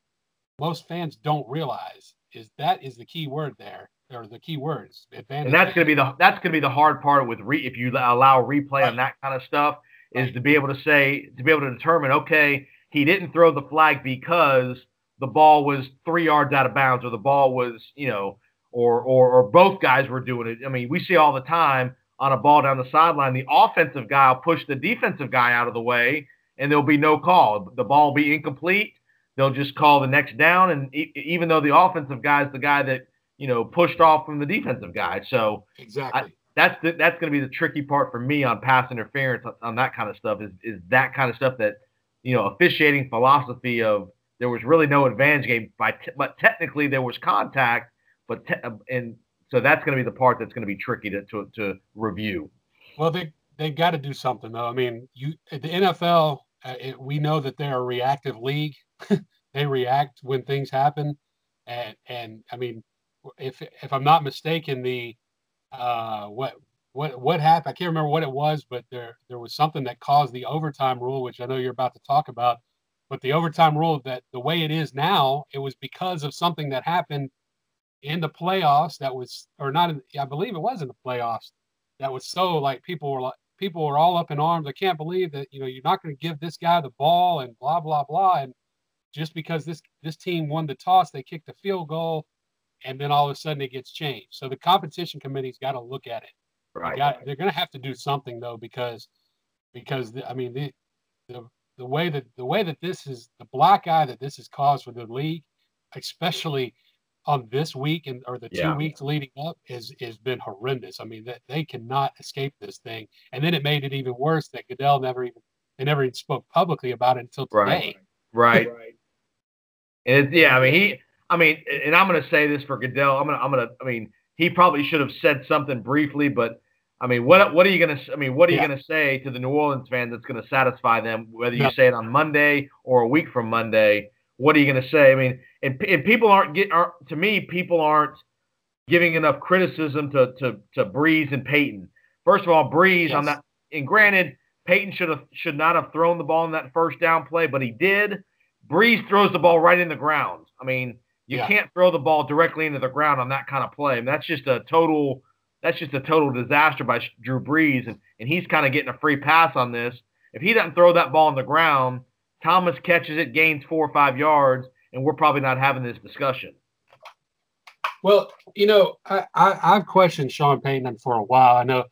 Speaker 2: most fans don't realize is that is the key word there or the key words advantage.
Speaker 1: And that's going to be the that's going to be the hard part with re, if you allow replay right. on that kind of stuff is right. to be able to say to be able to determine okay he didn't throw the flag because the ball was three yards out of bounds or the ball was you know or or or both guys were doing it. I mean we see all the time on a ball down the sideline the offensive guy will push the defensive guy out of the way and there'll be no call. The ball will be incomplete. They'll just call the next down and e- even though the offensive guy is the guy that you know, pushed off from the defensive guy. So
Speaker 2: exactly. I,
Speaker 1: that's the, that's going to be the tricky part for me on pass interference on, on that kind of stuff is is that kind of stuff that you know officiating philosophy of there was really no advantage game by t- but technically there was contact but te- and so that's going to be the part that's going to be tricky to to, to review.
Speaker 2: Well, they they got to do something though. I mean, you the NFL uh, it, we know that they're a reactive league. *laughs* they react when things happen, and and I mean if if I'm not mistaken, the uh, what what what happened? I can't remember what it was, but there there was something that caused the overtime rule, which I know you're about to talk about. But the overtime rule that the way it is now, it was because of something that happened in the playoffs that was, or not, in, I believe it was in the playoffs. That was so like people were like people were all up in arms. I can't believe that you know you're not going to give this guy the ball and blah blah blah. And just because this this team won the toss, they kicked a field goal and then all of a sudden it gets changed. So the competition committee's got to look at it.
Speaker 1: Right.
Speaker 2: They got, they're going to have to do something though because because the, I mean the, the the way that the way that this is the black eye that this has caused for the league, especially on this week and or the two yeah. weeks leading up is has been horrendous. I mean that they cannot escape this thing. And then it made it even worse that Goodell never even they never even spoke publicly about it until
Speaker 1: today. Right. Right. and yeah, I mean he I mean, and I'm going to say this for Goodell. I'm to, I'm to, I mean, he probably should have said something briefly, but I mean, what, what are you to, I mean, what are yeah. you to say to the New Orleans fans that's going to satisfy them, whether you yeah. say it on Monday or a week from Monday? What are you going to say? I mean, and, and people aren't get, aren't, to me, people aren't giving enough criticism to, to, to Brees and Payton. First of all, Brees yes. on that, and granted, Payton should have, should not have thrown the ball in that first down play, but he did. Brees throws the ball right in the ground. I mean, you yeah. can't throw the ball directly into the ground on that kind of play. I mean, that's just a total that's just a total disaster by Drew Brees, and, and he's kind of getting a free pass on this. If he doesn't throw that ball on the ground, Thomas catches it, gains four or five yards, and we're probably not having this discussion.
Speaker 2: Well, you know, I, I, have questioned Sean Payton for a while. I know,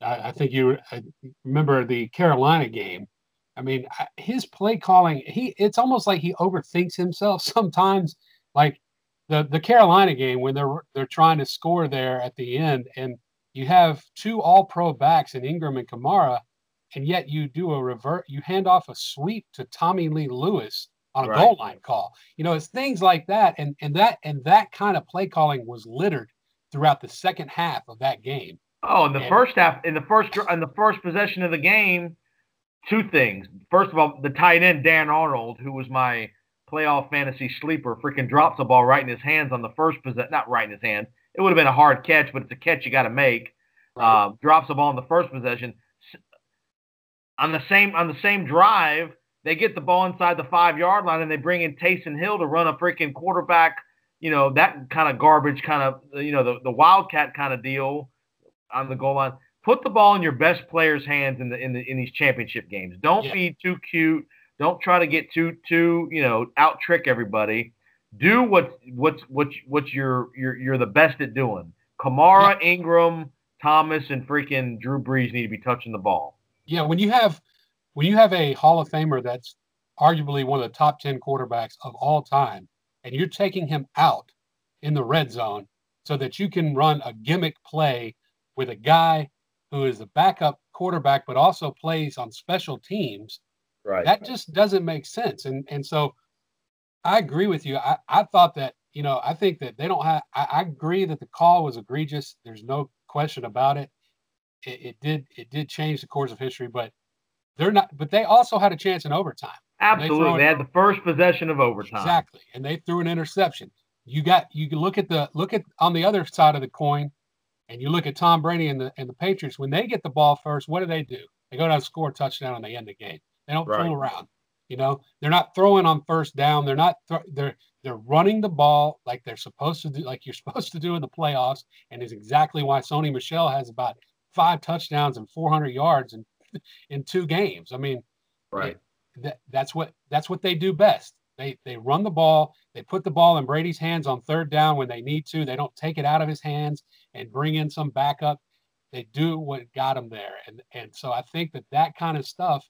Speaker 2: I, I think you I remember the Carolina game. I mean, his play calling, he it's almost like he overthinks himself *laughs* sometimes. Like the the Carolina game when they're they're trying to score there at the end, and you have two All Pro backs in Ingram and Kamara, and yet you do a revert, you hand off a sweep to Tommy Lee Lewis on a right. goal line call. You know, it's things like that, and and that and that kind of play calling was littered throughout the second half of that game.
Speaker 1: Oh, in the and, first half, in the first in the first possession of the game, two things. First of all, the tight end Dan Arnold, who was my playoff fantasy sleeper freaking drops the ball right in his hands on the first possession. Not right in his hands. It would have been a hard catch, but it's a catch you got to make. Right. Uh, drops the ball in the first possession. On the same on the same drive, they get the ball inside the five yard line and they bring in Taysom Hill to run a freaking quarterback. You know that kind of garbage, kind of you know the the wildcat kind of deal on the goal line. Put the ball in your best player's hands in the in the in these championship games. Don't yeah. be too cute don't try to get too too you know out trick everybody. Do what what's what what you're you're you're the best at doing. Kamara, yeah. Ingram, Thomas, and freaking Drew Brees need to be touching the ball.
Speaker 2: Yeah, when you have when you have a Hall of Famer that's arguably one of the top ten quarterbacks of all time, and you're taking him out in the red zone so that you can run a gimmick play with a guy who is a backup quarterback but also plays on special teams
Speaker 1: Right.
Speaker 2: That just doesn't make sense. And and so I agree with you. I, I thought that, you know, I think that they don't have I, I agree that the call was egregious. There's no question about it. It, it did it did change the course of history, but they're not. But they also had a chance in overtime.
Speaker 1: Absolutely, they, they had the first possession of overtime.
Speaker 2: Exactly, and they threw an interception. You got you can look at the look at on the other side of the coin, and you look at Tom Brady and the and the Patriots. When they get the ball first, what do they do? They go down, score a touchdown, and they end the game. They don't right. fool around. You know, they're not throwing on first down. They're not. Th- they're they're running the ball like they're supposed to do, like you're *laughs* supposed to do in the playoffs, and is exactly why Sony Michel has about five touchdowns and 400 yards in in two games. I mean,
Speaker 1: right.
Speaker 2: That, that's what that's what they do best. They they run the ball. They put the ball in Brady's hands on third down when they need to. They don't take it out of his hands and bring in some backup. They do what got them there, and and so I think that that kind of stuff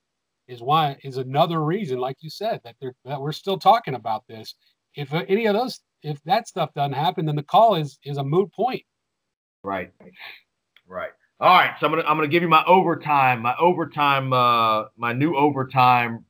Speaker 2: is why is another reason, like you said, that they're that we're still talking about this. If any of those, if that stuff doesn't happen, then the call is is a moot point.
Speaker 1: Right, right. All right, so I'm gonna I'm gonna give you my overtime, my overtime, uh, my new overtime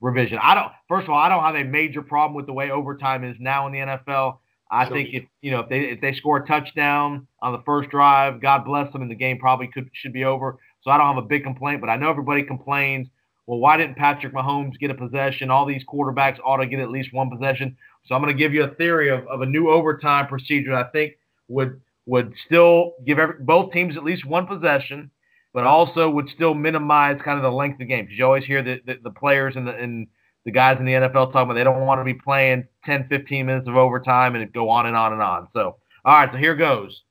Speaker 1: revision. I don't. First of all, I don't have a major problem with the way overtime is now in the NFL. I, I think if you know if they if they score a touchdown on the first drive, God bless them, and the game probably could should be over. So I don't have a big complaint, but I know everybody complains well, why didn't Patrick Mahomes get a possession? All these quarterbacks ought to get at least one possession. So I'm going to give you a theory of, of a new overtime procedure I think would would still give every, both teams at least one possession, but also would still minimize kind of the length of the game. Because you always hear the, the, the players and the, and the guys in the NFL talking about they don't want to be playing 10, 15 minutes of overtime and go on and on and on. So, all right, so here goes.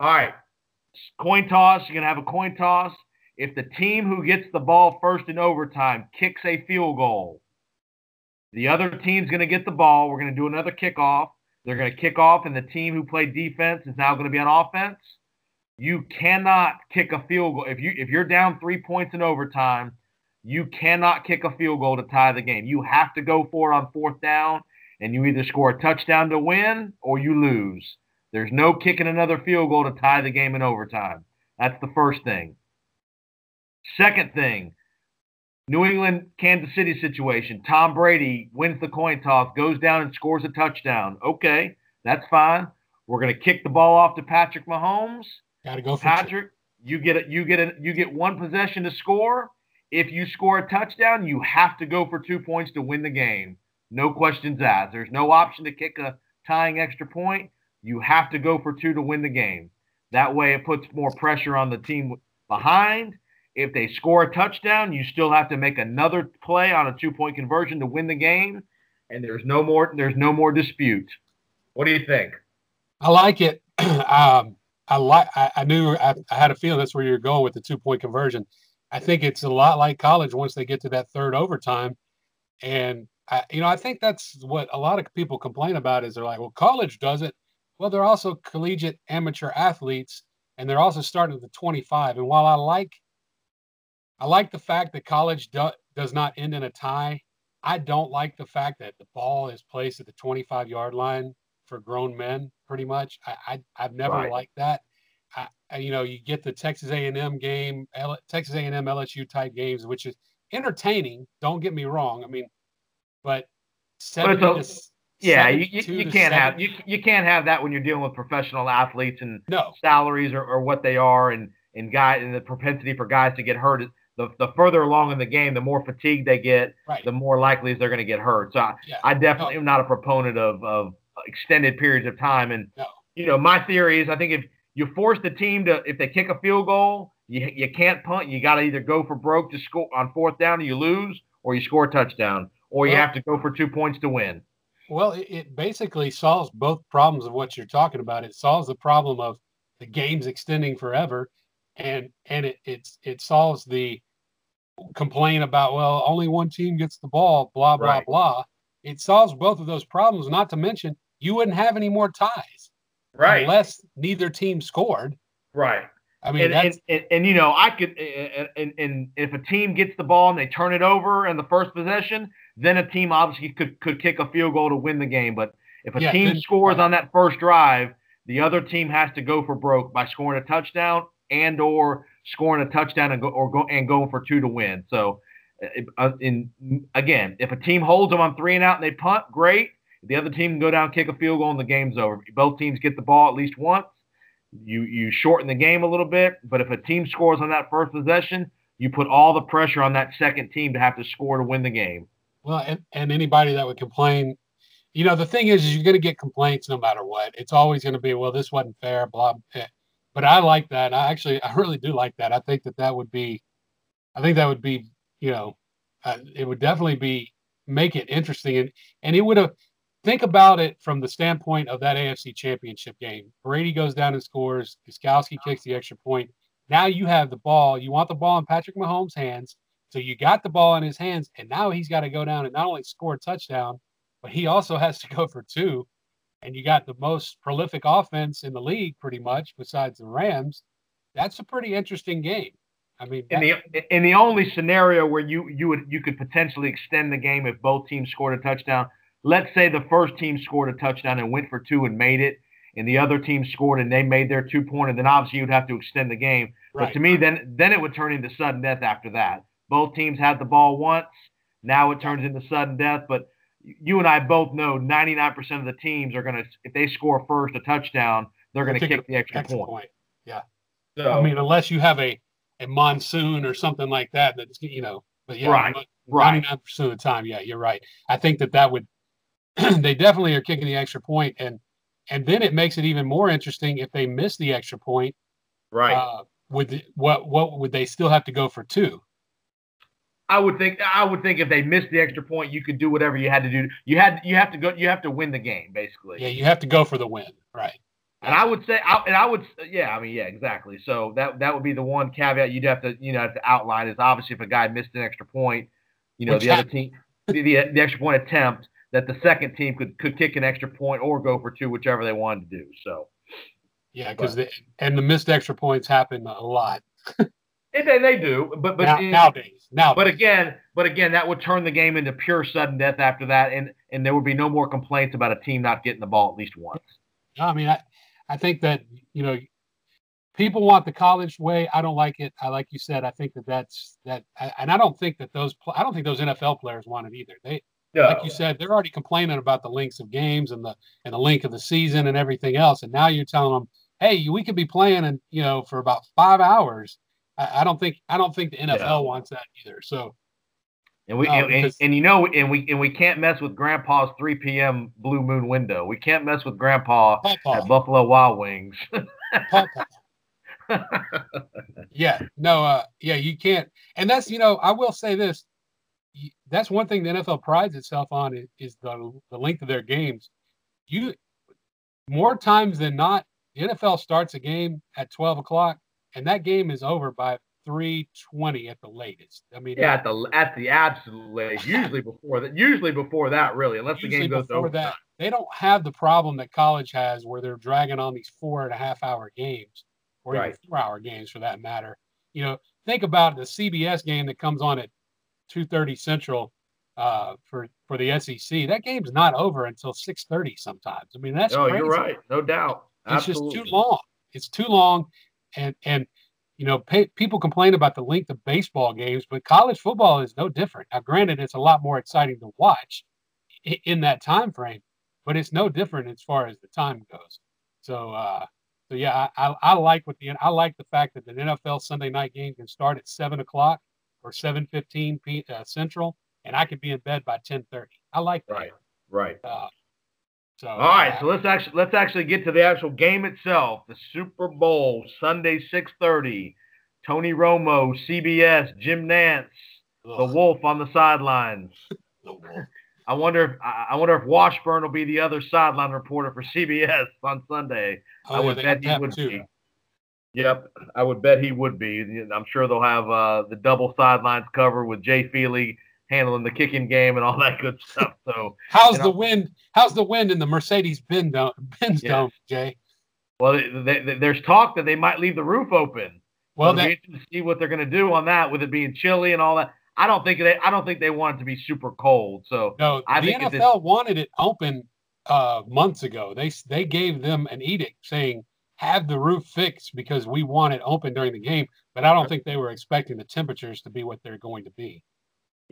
Speaker 1: All right, coin toss. You're going to have a coin toss if the team who gets the ball first in overtime kicks a field goal, the other team's going to get the ball. We're going to do another kickoff. They're going to kick off, and the team who played defense is now going to be on offense. You cannot kick a field goal if you if you're down three points in overtime. You cannot kick a field goal to tie the game. You have to go for it on fourth down, and you either score a touchdown to win or you lose. There's no kicking another field goal to tie the game in overtime. That's the first thing. Second thing, New England Kansas City situation. Tom Brady wins the coin toss, goes down and scores a touchdown. Okay, that's fine. We're going to kick the ball off to Patrick Mahomes.
Speaker 2: Got to go
Speaker 1: for Patrick. You get it. You get it. You get one possession to score. If you score a touchdown, you have to go for two points to win the game. No questions asked. There's no option to kick a tying extra point. You have to go for two to win the game. That way, it puts more pressure on the team behind if they score a touchdown, you still have to make another play on a two-point conversion to win the game, and there's no more there's no more dispute. What do you think?
Speaker 2: I like it. *clears throat* um, I like. I, I knew I, I, had a feeling that's where you're going with the two-point conversion. I think it's a lot like college once they get to that third overtime, and I, you know I think that's what a lot of people complain about is they're like, well, college does it. Well, they're also collegiate amateur athletes, and they're also starting at the 25. And while I like I like the fact that college do, does not end in a tie. I don't like the fact that the ball is placed at the 25 yard line for grown men. Pretty much, I, I have never right. liked that. I, you know, you get the Texas A&M game, L, Texas A&M LSU type games, which is entertaining. Don't get me wrong. I mean, but seven
Speaker 1: yeah, you, you, you can't seven. have you, you can't have that when you're dealing with professional athletes and
Speaker 2: no.
Speaker 1: salaries or, or what they are and and guy and the propensity for guys to get hurt the, the further along in the game, the more fatigued they get,
Speaker 2: right.
Speaker 1: the more likely is they're going to get hurt. So I, yeah. I definitely no. am not a proponent of, of extended periods of time. And,
Speaker 2: no.
Speaker 1: you know, my theory is I think if you force the team to, if they kick a field goal, you, you can't punt. You got to either go for broke to score on fourth down and you lose, or you score a touchdown, or you have to go for two points to win.
Speaker 2: Well, it, it basically solves both problems of what you're talking about. It solves the problem of the games extending forever and and it it's it solves the complain about well only one team gets the ball blah blah right. blah. It solves both of those problems not to mention you wouldn't have any more ties
Speaker 1: right.
Speaker 2: unless neither team scored.
Speaker 1: Right.
Speaker 2: I mean
Speaker 1: and, and, and, and, you know i could uh, uh, and, and if a team gets the ball and they turn it over in the first possession then a team obviously could could kick a field goal to win the game. But if a yeah, team then, scores right. on that first drive the other team has to go for broke by scoring a touchdown and or scoring a touchdown and go or go and going for two to win. So, uh, in again, if a team holds them on three and out and they punt, great. The other team can go down, kick a field goal, and the game's over. Both teams get the ball at least once. You you shorten the game a little bit, but if a team scores on that first possession, you put all the pressure on that second team to have to score to win the game.
Speaker 2: Well, and, and anybody that would complain, you know, the thing is, is you're going to get complaints no matter what. It's always going to be, well, this wasn't fair, blah, blah. blah. But I like that. I actually, I really do like that. I think that that would be, I think that would be, you know, uh, it would definitely be make it interesting, and and it would have. Think about it from the standpoint of that AFC Championship game. Brady goes down and scores. Gostkowski kicks the extra point. Now you have the ball. You want the ball in Patrick Mahomes' hands. So you got the ball in his hands, and now he's got to go down and not only score a touchdown, but he also has to go for two. And you got the most prolific offense in the league, pretty much, besides the Rams. That's a pretty interesting game. I mean,
Speaker 1: in the in the only scenario where you you would you could potentially extend the game if both teams scored a touchdown. Let's say the first team scored a touchdown and went for two and made it, and the other team scored and they made their two pointer. Then obviously you'd have to extend the game. Right. But to me, then then it would turn into sudden death after that. Both teams had the ball once. Now it turns into sudden death. But you and I both know 99% of the teams are going to, if they score first a touchdown, they're going to kick the extra, extra point. point.
Speaker 2: Yeah. So, I mean, unless you have a, a monsoon or something like that, that's, you know, but yeah,
Speaker 1: right, 99%
Speaker 2: right. of the time, yeah, you're right. I think that that would, *clears throat* they definitely are kicking the extra point, and and then it makes it even more interesting if they miss the extra point.
Speaker 1: Right. Uh,
Speaker 2: would what what would they still have to go for two?
Speaker 1: I would think I would think if they missed the extra point, you could do whatever you had to do. You had you have to go. You have to win the game, basically.
Speaker 2: Yeah, you have to go for the win, right?
Speaker 1: And I would say, I, and I would, yeah, I mean, yeah, exactly. So that that would be the one caveat you'd have to, you know, have to outline is obviously if a guy missed an extra point, you know, Which the other team, the, the, the extra point attempt, that the second team could could kick an extra point or go for two, whichever they wanted to do. So.
Speaker 2: Yeah, because and the missed extra points happen a lot. *laughs*
Speaker 1: they, they do, but but
Speaker 2: now, in, nowadays, now.
Speaker 1: But again, but again, that would turn the game into pure sudden death after that, and and there would be no more complaints about a team not getting the ball at least once.
Speaker 2: I mean, I I think that you know people want the college way. I don't like it. I like you said. I think that that's that, and I don't think that those I don't think those NFL players want it either. They no. like you said, they're already complaining about the lengths of games and the and the length of the season and everything else, and now you're telling them, hey, we could be playing and you know for about five hours I, I don't think I don't think the NFL yeah. wants that either. So
Speaker 1: and we um, and, and, and, you know and we and we can't mess with Grandpa's 3 p.m. Blue Moon window. We can't mess with Grandpa at Buffalo Wild Wings. *laughs*
Speaker 2: yeah, no, uh, yeah, you can't. And that's you know I will say this. That's one thing the NFL prides itself on is, is the the length of their games. You more times than not, the NFL starts a game at 12 o'clock and that game is over by 320 at the latest. I mean,
Speaker 1: yeah, at the at the absolute latest. Usually before that. Usually before that, really, unless the game goes over that.
Speaker 2: They don't have the problem that college has, where they're dragging on these four and a half hour games, or right. even four hour games for that matter. You know, think about the CBS game that comes on at 2:30 Central uh, for for the SEC. That game's not over until 6:30 sometimes. I mean, that's
Speaker 1: oh,
Speaker 2: crazy.
Speaker 1: you're right, no doubt.
Speaker 2: Absolutely. It's just too long. It's too long, and and you know pay, people complain about the length of baseball games but college football is no different. Now granted it's a lot more exciting to watch in that time frame but it's no different as far as the time goes. So uh so yeah i i, I like what the i like the fact that the nfl sunday night game can start at seven o'clock or 7.15 p uh, central and i could be in bed by 10.30 i like that.
Speaker 1: Right right.
Speaker 2: Uh,
Speaker 1: so, all right, uh, so let's actually let's actually get to the actual game itself. The Super Bowl Sunday, six thirty. Tony Romo, CBS, Jim Nantz, ugh. the Wolf on the sidelines. *laughs* the Wolf. I wonder if I wonder if Washburn will be the other sideline reporter for CBS on Sunday.
Speaker 2: Oh,
Speaker 1: I
Speaker 2: would bet he would
Speaker 1: too. be. Yep, I would bet he would be. I'm sure they'll have uh, the double sidelines covered with Jay Feely handling the kicking game and all that good stuff. So
Speaker 2: how's the wind? How's the wind in the Mercedes Benz dome, Benz yeah. dome, Jay?
Speaker 1: Well, they, they, there's talk that they might leave the roof open. Well, that, to see what they're going to do on that, with it being chilly and all that. I don't think they. I don't think they want it to be super cold. So
Speaker 2: no,
Speaker 1: I
Speaker 2: the NFL wanted it open uh, months ago. They they gave them an edict saying have the roof fixed because we want it open during the game. But I don't think they were expecting the temperatures to be what they're going to be.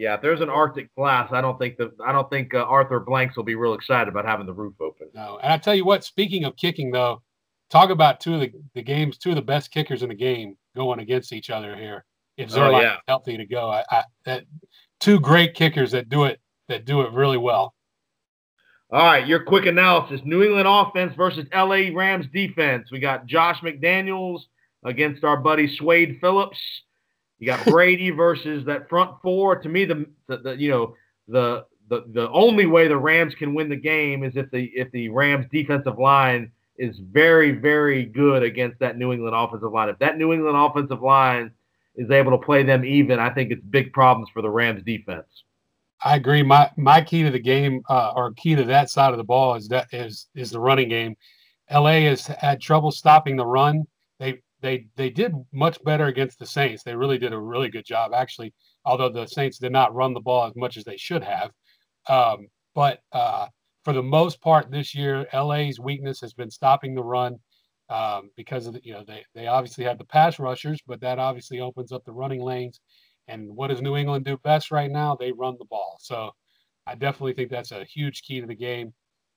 Speaker 1: Yeah, if there's an Arctic blast, I don't think that I don't think uh, Arthur Blanks will be real excited about having the roof open.
Speaker 2: No, and I tell you what. Speaking of kicking, though, talk about two of the, the games, two of the best kickers in the game going against each other here. If
Speaker 1: Oh,
Speaker 2: Zuerlein
Speaker 1: yeah.
Speaker 2: is healthy to go, I, I that two great kickers that do it that do it really well.
Speaker 1: All right, your quick analysis: New England offense versus LA Rams defense. We got Josh McDaniels against our buddy Swade Phillips. You got Brady versus that front four. To me, the, the, the you know the the the only way the Rams can win the game is if the if the Rams defensive line is very very good against that New England offensive line. If that New England offensive line is able to play them even, I think it's big problems for the Rams defense.
Speaker 2: I agree. My my key to the game, uh, or key to that side of the ball, is that is is the running game. LA has had trouble stopping the run. They they did much better against the Saints. They really did a really good job, actually. Although the Saints did not run the ball as much as they should have, um, but uh, for the most part this year, LA's weakness has been stopping the run um, because of the, you know they they obviously have the pass rushers, but that obviously opens up the running lanes. And what does New England do best right now? They run the ball. So I definitely think that's a huge key to the game.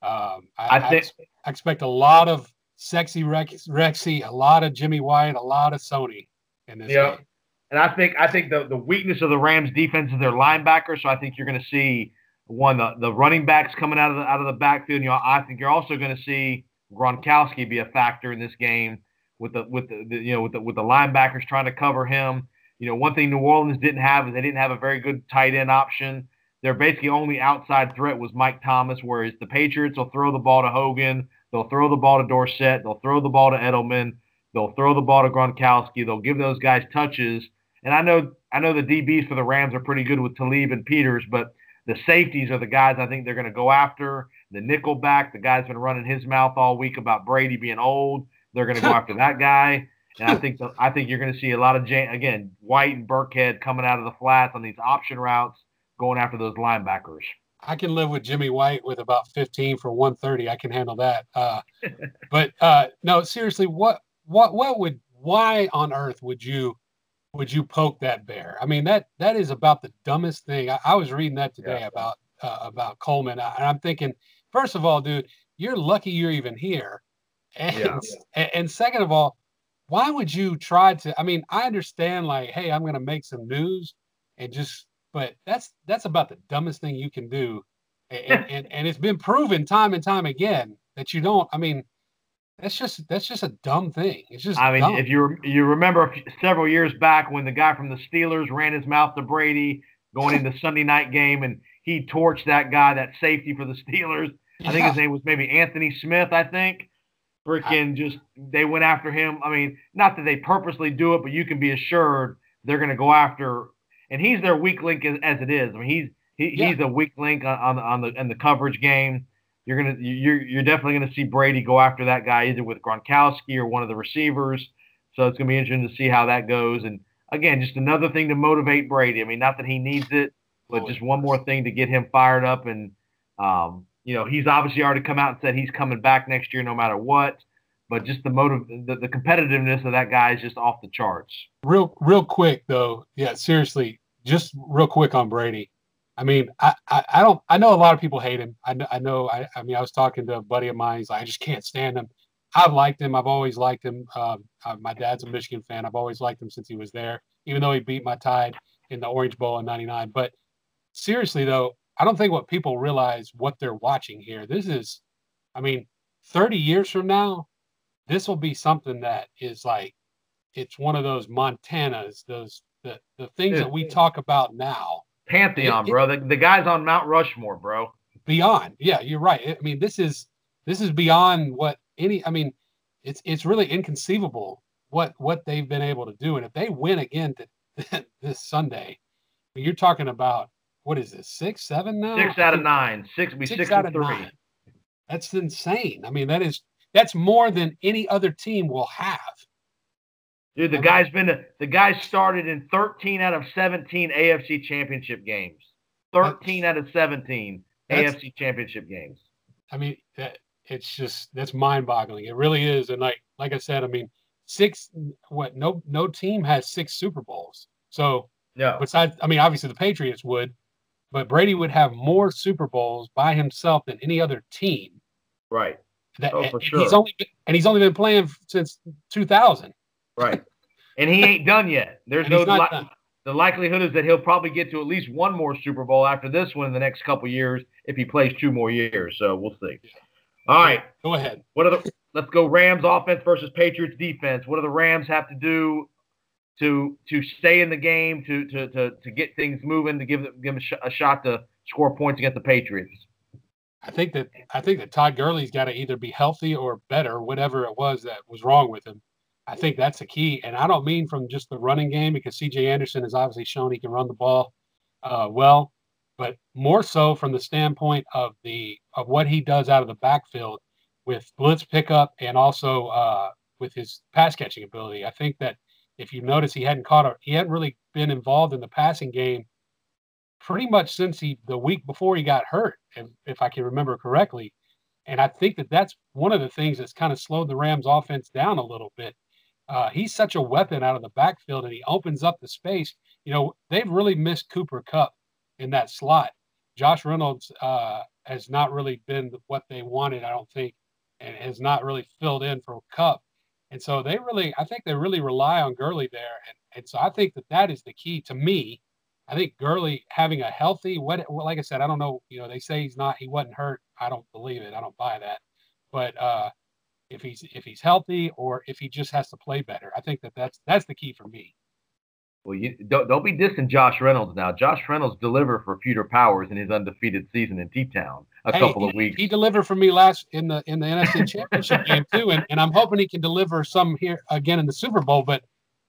Speaker 2: Um, I,
Speaker 1: I think-
Speaker 2: ex- I expect a lot of sexy Rex, Rexy, a lot of Jimmy White, a lot of Sony in this
Speaker 1: Yeah.
Speaker 2: game.
Speaker 1: And I think I think the, the weakness of the Rams defense is their linebackers. So I think you're going to see one the, the running backs coming out of the out of the backfield. And you know, I think you're also going to see Gronkowski be a factor in this game with the with the, the you know with the with the linebackers trying to cover him. You know, one thing New Orleans didn't have is they didn't have a very good tight end option. Their basically only outside threat was Mike Thomas, whereas the Patriots will throw the ball to Hogan, they'll throw the ball to Dorsett, they'll throw the ball to Edelman, they'll throw the ball to Gronkowski, they'll give those guys touches. And I know I know the DBs for the Rams are pretty good with Talib and Peters, but the safeties are the guys I think they're going to go after. The nickel back, the guy's been running his mouth all week about Brady being old. They're going to go *laughs* after that guy. And I think the, I think you're going to see a lot of again White and Burkhead coming out of the flats on these option routes, going after those linebackers.
Speaker 2: I can live with Jimmy White with about 15 for 130. I can handle that. Uh, *laughs* but uh, no, seriously, what what what would why on earth would you would you poke that bear? I mean that that is about the dumbest thing. I, I was reading that today
Speaker 1: Yeah.
Speaker 2: about uh, about Coleman, uh, and I'm thinking, first of all, dude, you're lucky you're even here, and
Speaker 1: Yeah. *laughs*
Speaker 2: and, and second of all, why would you try to? I mean, I understand like, hey, I'm going to make some news and just but that's that's about the dumbest thing you can do and, and, and, it's been proven time and time again that you don't i mean that's just that's just a dumb thing it's just
Speaker 1: I mean,
Speaker 2: dumb.
Speaker 1: if you you remember several years back when the guy from the Steelers ran his mouth to Brady going into Sunday night game and he torched that guy, that safety for the Steelers. I think
Speaker 2: Yeah.
Speaker 1: his name was maybe Anthony Smith. I think. Freaking just they went after him. I mean, not that they purposely do it, but you can be assured they're going to go after. And he's their weak link as, as it is. I mean, he's he,
Speaker 2: Yeah.
Speaker 1: he's a weak link on, on the on the in the coverage game. You're gonna you're you're definitely gonna see Brady go after that guy either with Gronkowski or one of the receivers. So it's gonna be interesting to see how that goes. And again, just another thing to motivate Brady. I mean, not that he needs it, but
Speaker 2: Oh,
Speaker 1: just one more thing to get him fired up. And um, you know, he's obviously already come out and said he's coming back next year no matter what. But just the motive, the, the competitiveness of that guy is just off the charts.
Speaker 2: real real quick though yeah seriously just real quick on brady. I mean i i, I don't i know a lot of people hate him. I know i know I, I mean i was talking to a buddy of mine. He's like i just can't stand him. I've liked him. I've always liked him. Um, uh, my dad's a michigan fan. I've always liked him since he was there even though he beat my tide in the orange bowl in 99 but seriously though i don't think what people realize what they're watching here. This is i mean 30 years from now this will be something that is like it's one of those Montanas, those the the things that we talk about now.
Speaker 1: Pantheon,
Speaker 2: It- it-
Speaker 1: bro. The, the guy's on Mount Rushmore, bro.
Speaker 2: Beyond, yeah, you're right. I mean, this is this is beyond what any. I mean, it's it's really inconceivable what what they've been able to do. And if they win again to, *laughs* this Sunday, I mean, you're talking about what is this six, seven now?
Speaker 1: Six out of nine. Six be
Speaker 2: Six,
Speaker 1: six,
Speaker 2: out of
Speaker 1: three.
Speaker 2: nine. That's insane. I mean, that is that's more than any other team will have.
Speaker 1: Dude, the guy's been the guy started in 13 out of 17 AFC championship games. 13 out of 17 AFC championship games.
Speaker 2: I mean, that, it's just that's mind-boggling. It really is. And like like I said, I mean, six what no no team has six Super Bowls. So
Speaker 1: No.
Speaker 2: besides, I mean, obviously the Patriots would, but Brady would have more Super Bowls by himself than any other team.
Speaker 1: Right.
Speaker 2: That, oh, for sure. He's only and he's only been playing since 2000.
Speaker 1: Right, *laughs* and he ain't done yet. There's no li- the likelihood is that he'll probably get to at least one more Super Bowl after this one in the next couple years if he plays two more years. So we'll see. All right,
Speaker 2: go ahead.
Speaker 1: What are the? Let's go Rams offense versus Patriots defense. What do the Rams have to do to to stay in the game, to to to, to get things moving, to give them give them a, sh- a shot to score points against the Patriots?
Speaker 2: I think that I think that Todd Gurley's got to either be healthy or better, whatever it was that was wrong with him. I think that's the key, and I don't mean from just the running game because C.J. Anderson has obviously shown he can run the ball uh, well, but more so from the standpoint of the of what he does out of the backfield with blitz pickup and also uh, with his pass catching ability. I think that if you notice, he hadn't caught a, he hadn't really been involved in the passing game pretty much since he the week before he got hurt, if, if I can remember correctly. And I think that that's one of the things that's kind of slowed the Rams' offense down a little bit. Uh, he's such a weapon out of the backfield, and he opens up the space. You know, they've really missed Cooper Kupp in that slot. Josh Reynolds uh, has not really been what they wanted, I don't think, and has not really filled in for Kupp. And so they really, I think they really rely on Gurley there. And, and so I think that that is the key to me I think Gurley having a healthy, what, like I said, I don't know. You know, they say he's not, he wasn't hurt. I don't believe it. I don't buy that. But uh, if he's if he's healthy or if he just has to play better, I think that that's that's the key for me.
Speaker 1: Well, you don't don't be dissing Josh Reynolds now. Josh Reynolds delivered for Peter Powers in his undefeated season in T Town a hey, couple of weeks.
Speaker 2: He delivered for me last in the in the NFC Championship *laughs* game too, and, and I'm hoping he can deliver some here again in the Super Bowl. But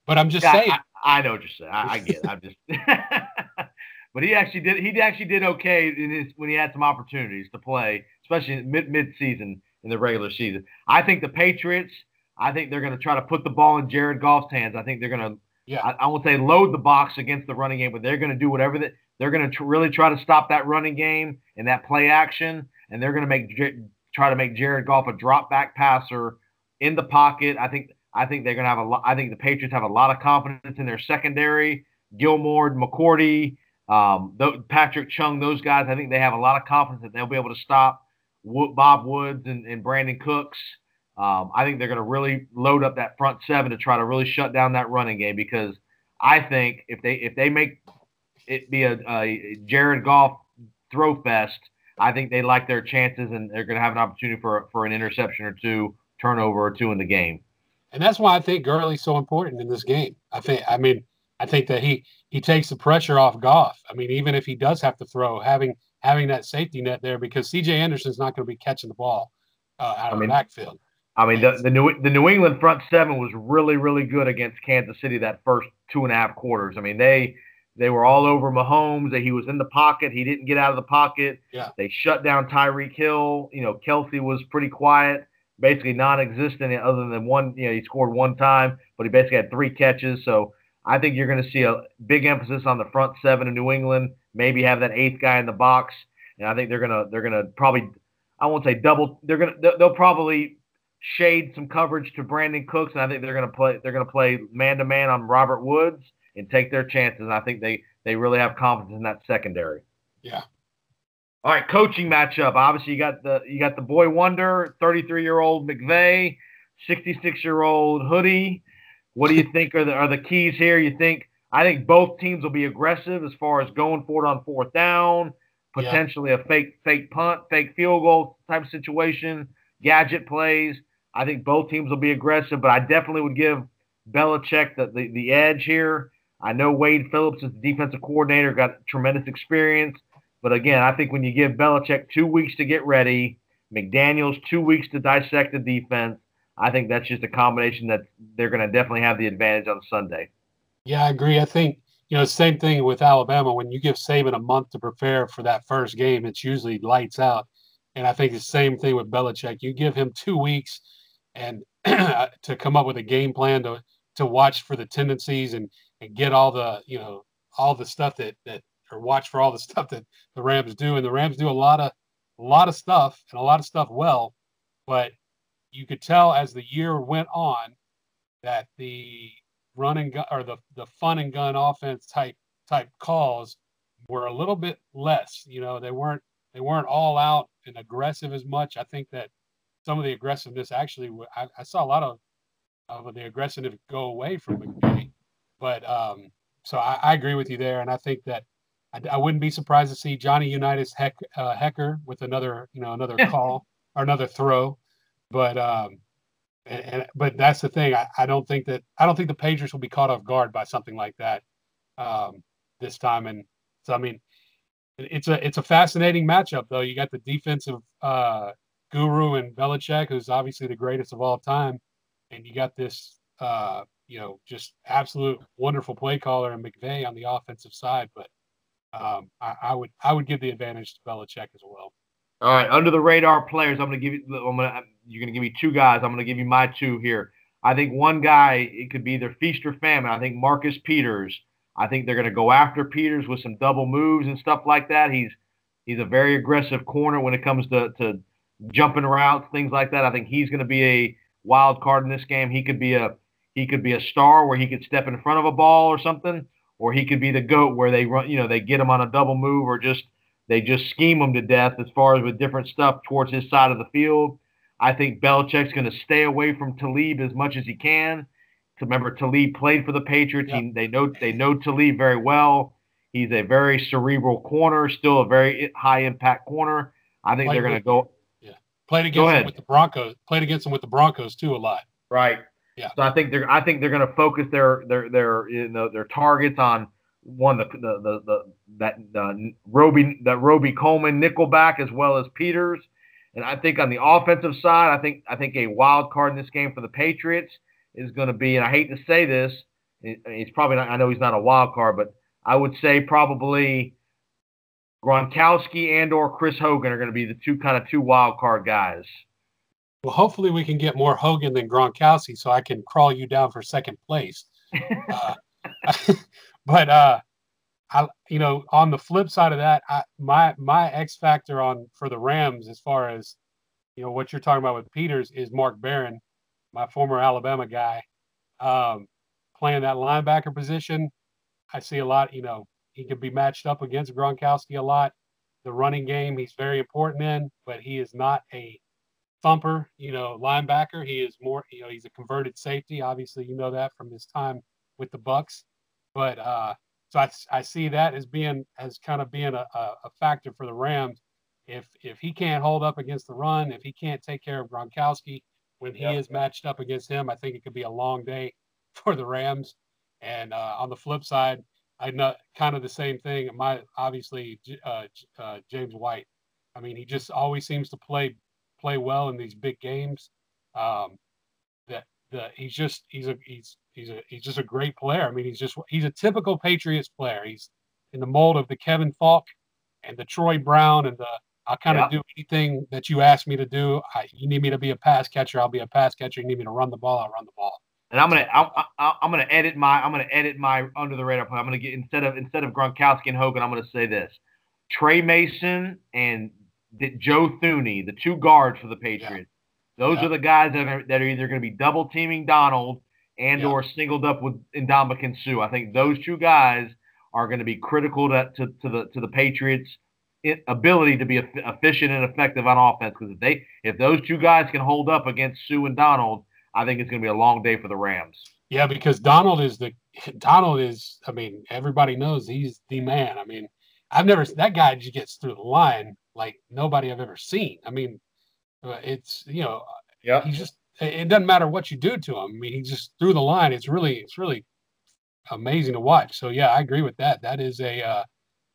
Speaker 2: but I'm just yeah, saying.
Speaker 1: I, I, know what you're saying. I, I get. It. I'm just. *laughs* but he actually did. He actually did okay in his when he had some opportunities to play, especially mid mid season in the regular season. I think the Patriots. I think they're going to try to put the ball in Jared Goff's hands. I think they're going to. Yeah. I, I won't say load the box against the running game, but they're going to do whatever that they're going to tr- really try to stop that running game and that play action, and they're going to make try to make Jared Goff a drop back passer in the pocket. I think I think they're going to have a lot. I think the Patriots have a lot of confidence in their secondary. Gilmore, McCourty, um, Patrick Chung, those guys. I think they have a lot of confidence that they'll be able to stop Bob Woods and, and Brandin Cooks. Um, I think they're going to really load up that front seven to try to really shut down that running game because I think if they if they make it be a, a Jared Goff throw fest, I think they like their chances and they're going to have an opportunity for for an interception or two, turnover or two in the game
Speaker 2: and that's why I think Gurley's so important in this game. I think, I mean, I think that he he takes the pressure off Goff. I mean, even if he does have to throw, having having that safety net there because C.J. Anderson's not going to be catching the ball uh, out of mean, the backfield.
Speaker 1: I mean, the, the New the New England front seven was really really good against Kansas City that first two and a half quarters. I mean, they they were all over Mahomes. He was in the pocket. He didn't get out of the pocket.
Speaker 2: Yeah.
Speaker 1: They shut down Tyreek Hill. You know, Kelce was pretty quiet basically non-existent other than one. You know, he scored one time, but he basically had three catches. So I think you're going to see a big emphasis on the front seven of New England. Maybe have that eighth guy in the box, and I think they're gonna they're gonna probably I won't say double. They're gonna they'll probably shade some coverage to Brandin Cooks, and I think they're gonna play they're gonna play man to man on Robert Woods and take their chances. And I think they they really have confidence in that secondary.
Speaker 2: Yeah,
Speaker 1: all right, coaching matchup. Obviously, you got the you got the boy wonder, 33 year old McVay, 66 year old Hoodie. What do you think are the are the keys here? You think I think both teams will be aggressive as far as going for it on fourth down, potentially yeah. a fake fake punt, fake field goal type situation, gadget plays. I think both teams will be aggressive, but I definitely would give Belichick the, the, the edge here. I know Wade Phillips is the defensive coordinator, got tremendous experience. But again, I think when you give Belichick two weeks to get ready, McDaniels two weeks to dissect the defense, I think that's just a combination that they're going to definitely have the advantage on Sunday.
Speaker 2: Yeah, I agree. I think you know same thing with Alabama. When you give Saban a month to prepare for that first game, it's usually lights out. And I think the same thing with Belichick. You give him two weeks and *clears throat* to come up with a game plan to to watch for the tendencies and and get all the you know all the stuff that that or watch for all the *laughs* stuff that the Rams do. And the Rams do a lot of a lot of stuff and a lot of stuff well, but you could tell as the year went on that the run and gun or the the fun and gun offense type type calls were a little bit less. You know, they weren't they weren't all out and aggressive as much. I think that some of the aggressiveness actually, I, I saw a lot of of the aggressiveness go away from McVay. But um, so I, I, agree with you there, and I think that I, I wouldn't be surprised to see Johnny Unitas heck, uh, Hekker with another, you know, another *laughs* call or another throw. But um, and, and, but that's the thing. I, I don't think that I don't think the Patriots will be caught off guard by something like that um, this time. And so I mean, it's a it's a fascinating matchup though. You got the defensive uh, guru and Belichick, who's obviously the greatest of all time, and you got this uh, you know just absolute wonderful play caller and McVay on the offensive side. But um, I, I would I would give the advantage to Belichick as well.
Speaker 1: All right, under the radar players. I'm going to give you. I'm going to. You're going to give me two guys. I'm going to give you my two here. I think one guy it could be either feast or famine. I think Marcus Peters. I think they're going to go after Peters with some double moves and stuff like that. He's he's a very aggressive corner when it comes to to jumping routes, things like that. I think he's going to be a wild card in this game. He could be a he could be a star where he could step in front of a ball or something, or he could be the goat where they run, you know, they get him on a double move or just they just scheme him to death as far as with different stuff towards his side of the field. I think Belichick's going to stay away from Talib as much as he can. Remember, Talib played for the Patriots. Yep. He, they know they know Talib very well. He's a very cerebral corner, still a very high impact corner. I think played they're going to go.
Speaker 2: Yeah, played against him with the Broncos. Played against him with the Broncos too a lot.
Speaker 1: Right. Yeah. So I think they're I think they're going to focus their their their you know their targets on one the the the, the that the Roby that Robey-Coleman nickelback as well as Peters. And I think on the offensive side, I think I think a wild card in this game for the Patriots is going to be, and I hate to say this, he's probably not. I know he's not a wild card, but I would say probably Gronkowski and or Chris Hogan are going to be the two kind of two wild card guys.
Speaker 2: Well, hopefully we can get more Hogan than Gronkowski, so I can crawl you down for second place. *laughs* Uh, *laughs* but uh, I, you know, on the flip side of that, I, my my X factor on for the Rams as far as you know what you're talking about with Peters is Mark Barron, my former Alabama guy, um, playing that linebacker position. I see a lot. You know, he could be matched up against Gronkowski a lot. The running game, he's very important in, but he is not a thumper. You know, linebacker. He is more. You know, he's a converted safety. Obviously, you know that from his time with the Bucs, But uh, so I, I see that as being as kind of being a, a factor for the Rams. If if he can't hold up against the run, if he can't take care of Gronkowski when he yep. is matched up against him, I think it could be a long day *laughs* for the Rams. And uh, on the flip side, I know kind of the same thing. My obviously uh, uh, James White. I mean, he just always seems to play play well in these big games. Um, that the he's just he's a he's he's a he's just a great player. I mean, he's just he's a typical Patriots player. He's in the mold of the Kevin Faulk and the Troy Brown and the I'll kind of do anything that you ask me to do. I, you need me to be a pass catcher, I'll be a pass catcher. You need me to run the ball, I'll run the ball.
Speaker 1: And I'm gonna I'm, I'm gonna edit my I'm gonna edit my under the radar play. I'm gonna get instead of instead of Gronkowski and Hogan, I'm gonna say this: Trey Mason and Joe Thuney, the two guards for the Patriots. Yeah. Those yeah. are the guys that are, that are either going to be double teaming Donald and yeah. or singled up with Ndamukong Suh. I think those two guys are going to be critical to, to, to the to the Patriots' ability to be efficient and effective on offense. Because if they if those two guys can hold up against Suh and Donald, I think it's going to be a long day for the Rams.
Speaker 2: Yeah, because Donald is the Donald is. I mean, everybody knows he's the man. I mean, I've never that guy just gets through the line like nobody I've ever seen. I mean, uh, it's you know, yeah, he's just it doesn't matter what you do to him. I mean, he just through the line. It's really, it's really amazing to watch. So yeah, I agree with that. That is a uh,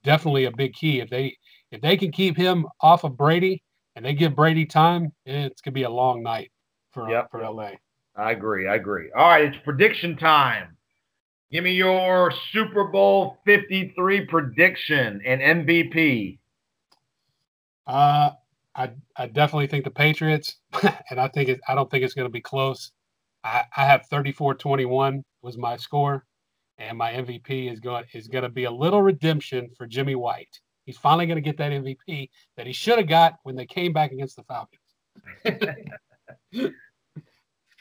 Speaker 2: definitely a big key. If they if they can keep him off of Brady and they give Brady time, it's gonna be a long night for yep. for LA.
Speaker 1: I agree. I agree. All right, it's prediction time. Give me your Super Bowl 53 prediction and MVP.
Speaker 2: Uh, I I definitely think the Patriots, *laughs* and I think it, I don't think it's going to be close. I, I have 34-21 was my score, and my MVP is going is going to be a little redemption for Jimmy White. He's finally going to get that MVP that he should have got when they came back against the Falcons. *laughs*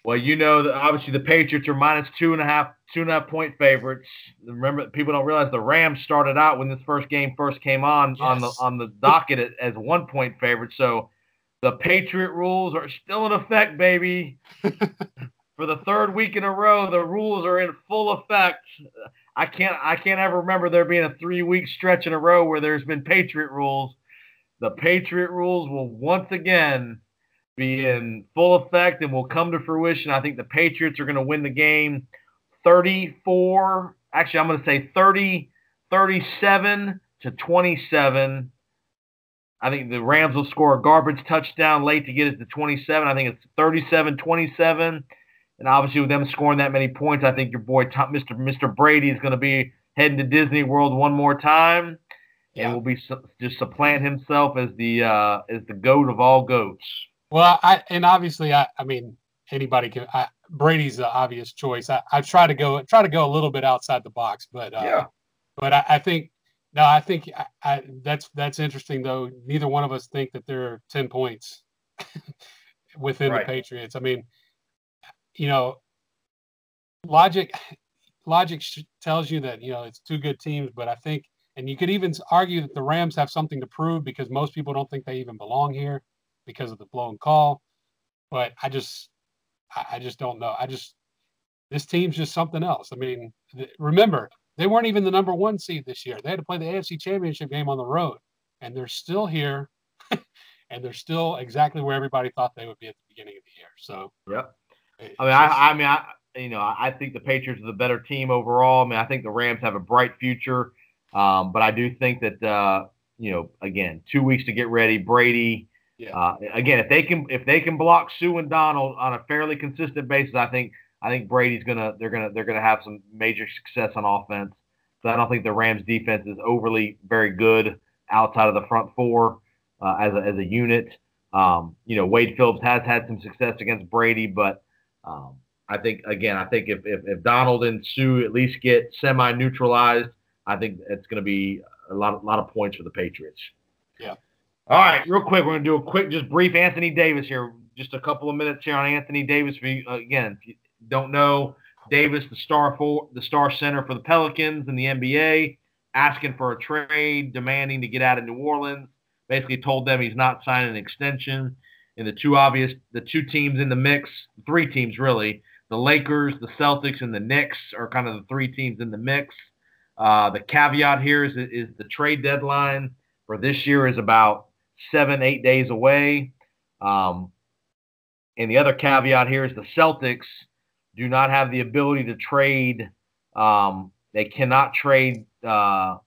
Speaker 1: well, you know that obviously the Patriots are minus two and a half two and a half point favorites. Remember, people don't realize the Rams started out when this first game first came on yes. on the on the docket as one point favorite. So The Patriot rules are still in effect, baby. *laughs* For the third week in a row, the rules are in full effect. I can't I can't ever remember there being a three week stretch in a row where there's been Patriot rules. The Patriot rules will once again be in full effect and will come to fruition. I think the Patriots are going to win the game 34. Actually, I'm going to say 30, 37 to 27. I think the Rams will score a garbage touchdown late to get it to 27. I think it's 37 27. And obviously, with them scoring that many points, I think your boy, Mr. Mr. Brady, is going to be heading to Disney World one more time, yeah. and will be su- just supplant himself as the uh, as the goat of all goats.
Speaker 2: Well, I and obviously, I, I mean, anybody can. I, Brady's the obvious choice. I, I try to go try to go a little bit outside the box, but uh, yeah. But I, I think no, I think I, I, that's that's interesting though. Neither one of us think that there are ten points *laughs* within right. the Patriots. I mean, you know, logic logic tells you that you know it's two good teams, but I think, and you could even argue that the Rams have something to prove because most people don't think they even belong here because of the blown call. But I just, I just don't know. I just this team's just something else. I mean, remember they weren't even the number one seed this year. They had to play the AFC Championship game on the road, and they're still here, *laughs* and they're still exactly where everybody thought they would be at the beginning of the year. So,
Speaker 1: yep. I mean, I, I mean, I, you know, I think the Patriots are the better team overall. I mean, I think the Rams have a bright future, um, but I do think that, uh, you know, again, two weeks to get ready. Brady, yeah. uh, again, if they can, if they can block Suh and Donald on a fairly consistent basis, I think I think Brady's gonna they're gonna they're gonna have some major success on offense. So I don't think the Rams defense is overly very good outside of the front four uh, as a, as a unit. Um, you know, Wade Phillips has had some success against Brady, but um, I think again, I think if, if, if Donald and Suh at least get semi neutralized, I think it's going to be a lot of, lot of points for the Patriots.
Speaker 2: Yeah.
Speaker 1: All right, real quick, we're going to do a quick, just brief Anthony Davis here. Just a couple of minutes here on Anthony Davis. Uh, again, don't know, Davis, the star for the star center for the Pelicans in the NBA, asking for a trade, demanding to get out of New Orleans. Basically told them he's not signing an extension. And the two obvious, the two teams in the mix, three teams really, the Lakers, the Celtics, and the Knicks are kind of the three teams in the mix. Uh, the caveat here is, is the trade deadline for this year is about seven, eight days away. Um, and the other caveat here is the Celtics – do not have the ability to trade. Um, they cannot trade uh,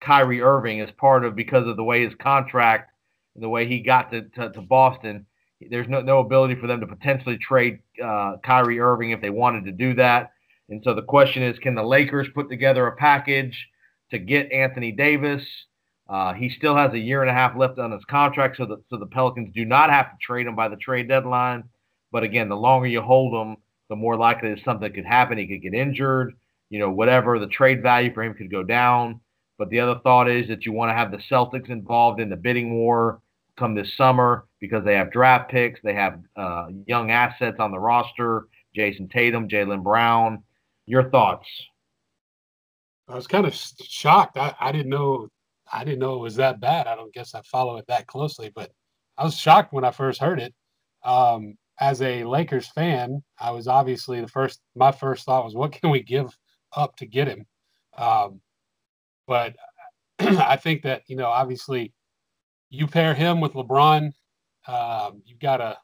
Speaker 1: Kyrie Irving as part of because of the way his contract and the way he got to, to, to Boston. There's no, no ability for them to potentially trade uh, Kyrie Irving if they wanted to do that. And so the question is, can the Lakers put together a package to get Anthony Davis? Uh, he still has a year and a half left on his contract, so the so the Pelicans do not have to trade him by the trade deadline. But again, the longer you hold him, the more likely that something could happen. He could get injured, you know, whatever. The trade value for him could go down. But the other thought is that you want to have the Celtics involved in the bidding war come this summer because they have draft picks, they have uh, young assets on the roster, Jayson Tatum, Jaylen Brown. Your thoughts?
Speaker 2: I was kind of shocked. I, I didn't know I didn't know it was that bad. I don't guess I follow it that closely, but I was shocked when I first heard it. Um, as a Lakers fan, I was obviously the first. My first thought was, what can we give up to get him? Um, but *clears throat* I think that you know, obviously, you pair him with LeBron, um, you've got a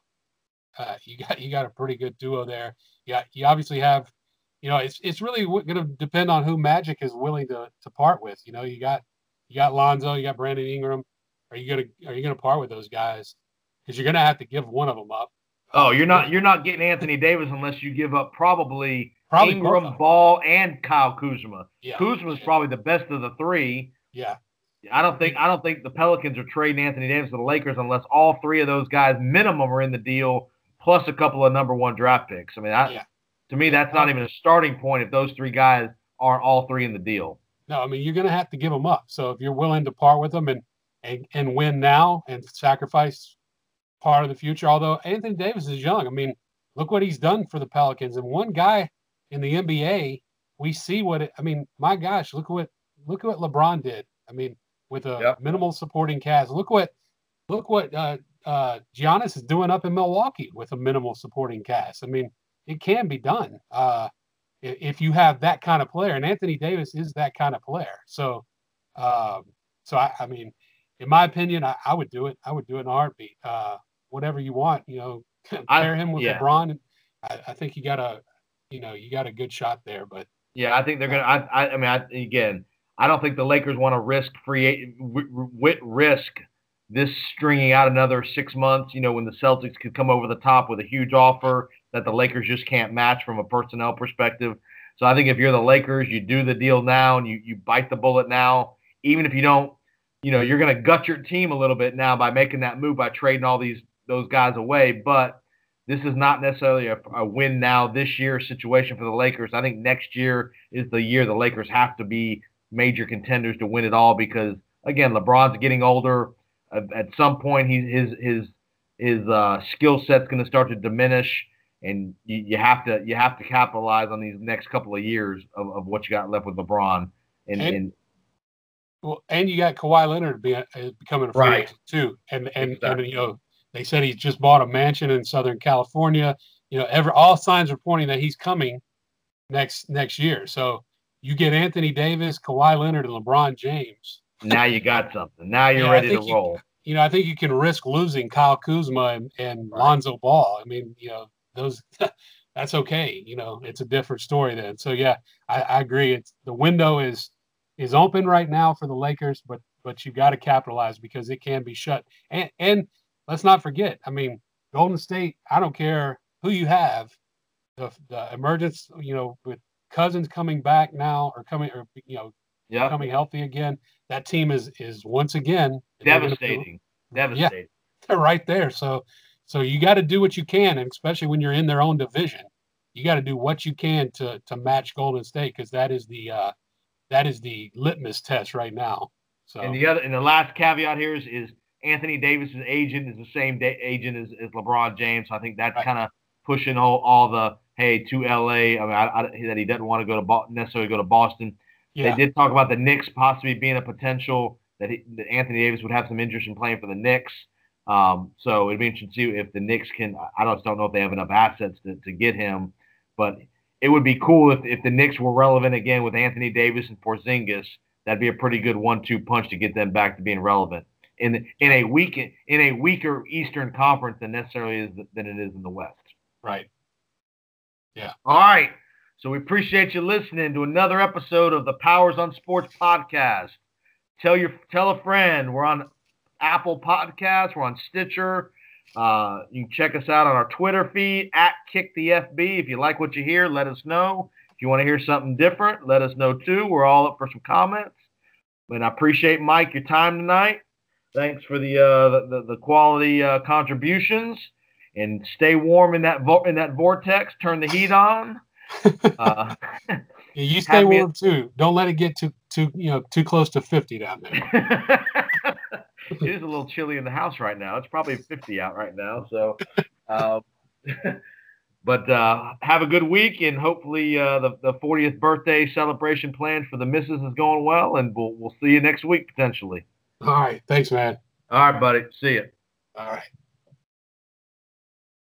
Speaker 2: uh, you got you got a pretty good duo there. Yeah, you, you obviously have, you know, it's it's really going to depend on who Magic is willing to to part with. You know, you got you got Lonzo, you got Brandon Ingram. Are you gonna are you gonna part with those guys? Because you're gonna have to give one of them up.
Speaker 1: Oh, you're not you're not getting Anthony Davis unless you give up probably, probably Ingram, Ball, and Kyle Kuzma. Yeah. Kuzma's yeah. probably the best of the three.
Speaker 2: Yeah.
Speaker 1: I don't think I don't think the Pelicans are trading Anthony Davis to the Lakers unless all three of those guys minimum are in the deal, plus a couple of number one draft picks. I mean, I, yeah. to me, that's not even a starting point if those three guys aren't all three in the deal.
Speaker 2: No, I mean you're going to have to give them up. So if you're willing to part with them and and, and win now and sacrifice part of the future. Although Anthony Davis is young. I mean, look what he's done for the Pelicans. And one guy in the NBA, we see what it, I mean, my gosh, look what look what LeBron did. I mean, with a yep. minimal supporting cast. Look what look what uh, uh, Giannis is doing up in Milwaukee with a minimal supporting cast. I mean, it can be done uh, if you have that kind of player, and Anthony Davis is that kind of player. So, um, so I, I, mean, in my opinion, I, I, would do it. I would do it in a heartbeat. Uh, whatever you want, you know, *laughs* pair him with yeah. LeBron. I, I think you got a, you know, you got a good shot there. But
Speaker 1: yeah, I think they're gonna. I, I, mean, I, again, I don't think the Lakers want to risk free risk this stringing out another six months, you know, when the Celtics could come over the top with a huge offer that the Lakers just can't match from a personnel perspective. So I think if you're the Lakers, you do the deal now and you, you bite the bullet now, even if you don't, you know, you're going to gut your team a little bit now by making that move by trading all these those guys away. But this is not necessarily a, a win now this year situation for the Lakers. I think next year is the year the Lakers have to be major contenders to win it all because again, LeBron's getting older at some point he, his his his uh, skill set's going to start to diminish, and you, you, have to you have to capitalize on these next couple of years of, of what you got left with LeBron. And, and, and
Speaker 2: well, and you got Kawhi Leonard be, uh, becoming a free right. agent too, and and, exactly. and you know they said he just bought a mansion in Southern California. You know, every all signs are pointing that he's coming next next year. So you get Anthony Davis, Kawhi Leonard, and LeBron James
Speaker 1: now you got something. Now you're yeah, ready to
Speaker 2: you,
Speaker 1: roll.
Speaker 2: You know, I think you can risk losing Kyle Kuzma and, and right. Lonzo Ball. I mean, you know, those *laughs* that's okay. You know, it's a different story then. So yeah, I, I agree. It's the window is is open right now for the Lakers, but but you've got to capitalize because it can be shut. And and let's not forget, I mean, Golden State. I don't care who you have, the the emergence. You know, with Cousins coming back now or coming or you know yep. coming healthy again that team is is once again
Speaker 1: devastating. Devastating. Yeah, *laughs*
Speaker 2: they're right there. So so you got to do what you can, and especially when you're in their own division, you got to do what you can to to match Golden State because that is the uh, that is the litmus test right now. So
Speaker 1: and the other and the last caveat here is is Anthony Davis's agent is the same da- agent as, as LeBron James. So I think that's right. kind of pushing all, all the hey to LA. I mean, I, I, that he doesn't want to go to Bo- necessarily go to Boston. Yeah. They did talk about the Knicks possibly being a potential that, he, that Anthony Davis would have some interest in playing for the Knicks. Um, so it'd be interesting to see if the Knicks can. I just don't know if they have enough assets to, to get him, but it would be cool if, if the Knicks were relevant again with Anthony Davis and Porzingis. That'd be a pretty good one-two punch to get them back to being relevant in in a weak in a weaker Eastern Conference than necessarily is than it is in the West.
Speaker 2: Right. Yeah.
Speaker 1: All right. So we appreciate you listening to another episode of the Powers on Sports podcast. Tell your tell a friend. We're on Apple Podcasts. We're on Stitcher. Uh, you can check us out on our Twitter feed at Kick the FB. If you like what you hear, let us know. If you want to hear something different, let us know too. We're all up for some comments. And I appreciate Mike your time tonight. Thanks for the uh, the, the, quality uh, contributions. And stay warm in that vo- in that vortex. Turn the heat on. *laughs*
Speaker 2: Uh, yeah, you *laughs* stay warm too. Don't let it get too too you know too close to fifty down there. *laughs*
Speaker 1: it is a little chilly in the house right now. It's probably fifty out right now. So, *laughs* um, *laughs* but uh, have a good week, and hopefully uh, the the 40th birthday celebration plans for the missus is going well, and we'll we'll see you next week potentially.
Speaker 2: All right, thanks, man.
Speaker 1: All right, buddy. See you.
Speaker 2: All right.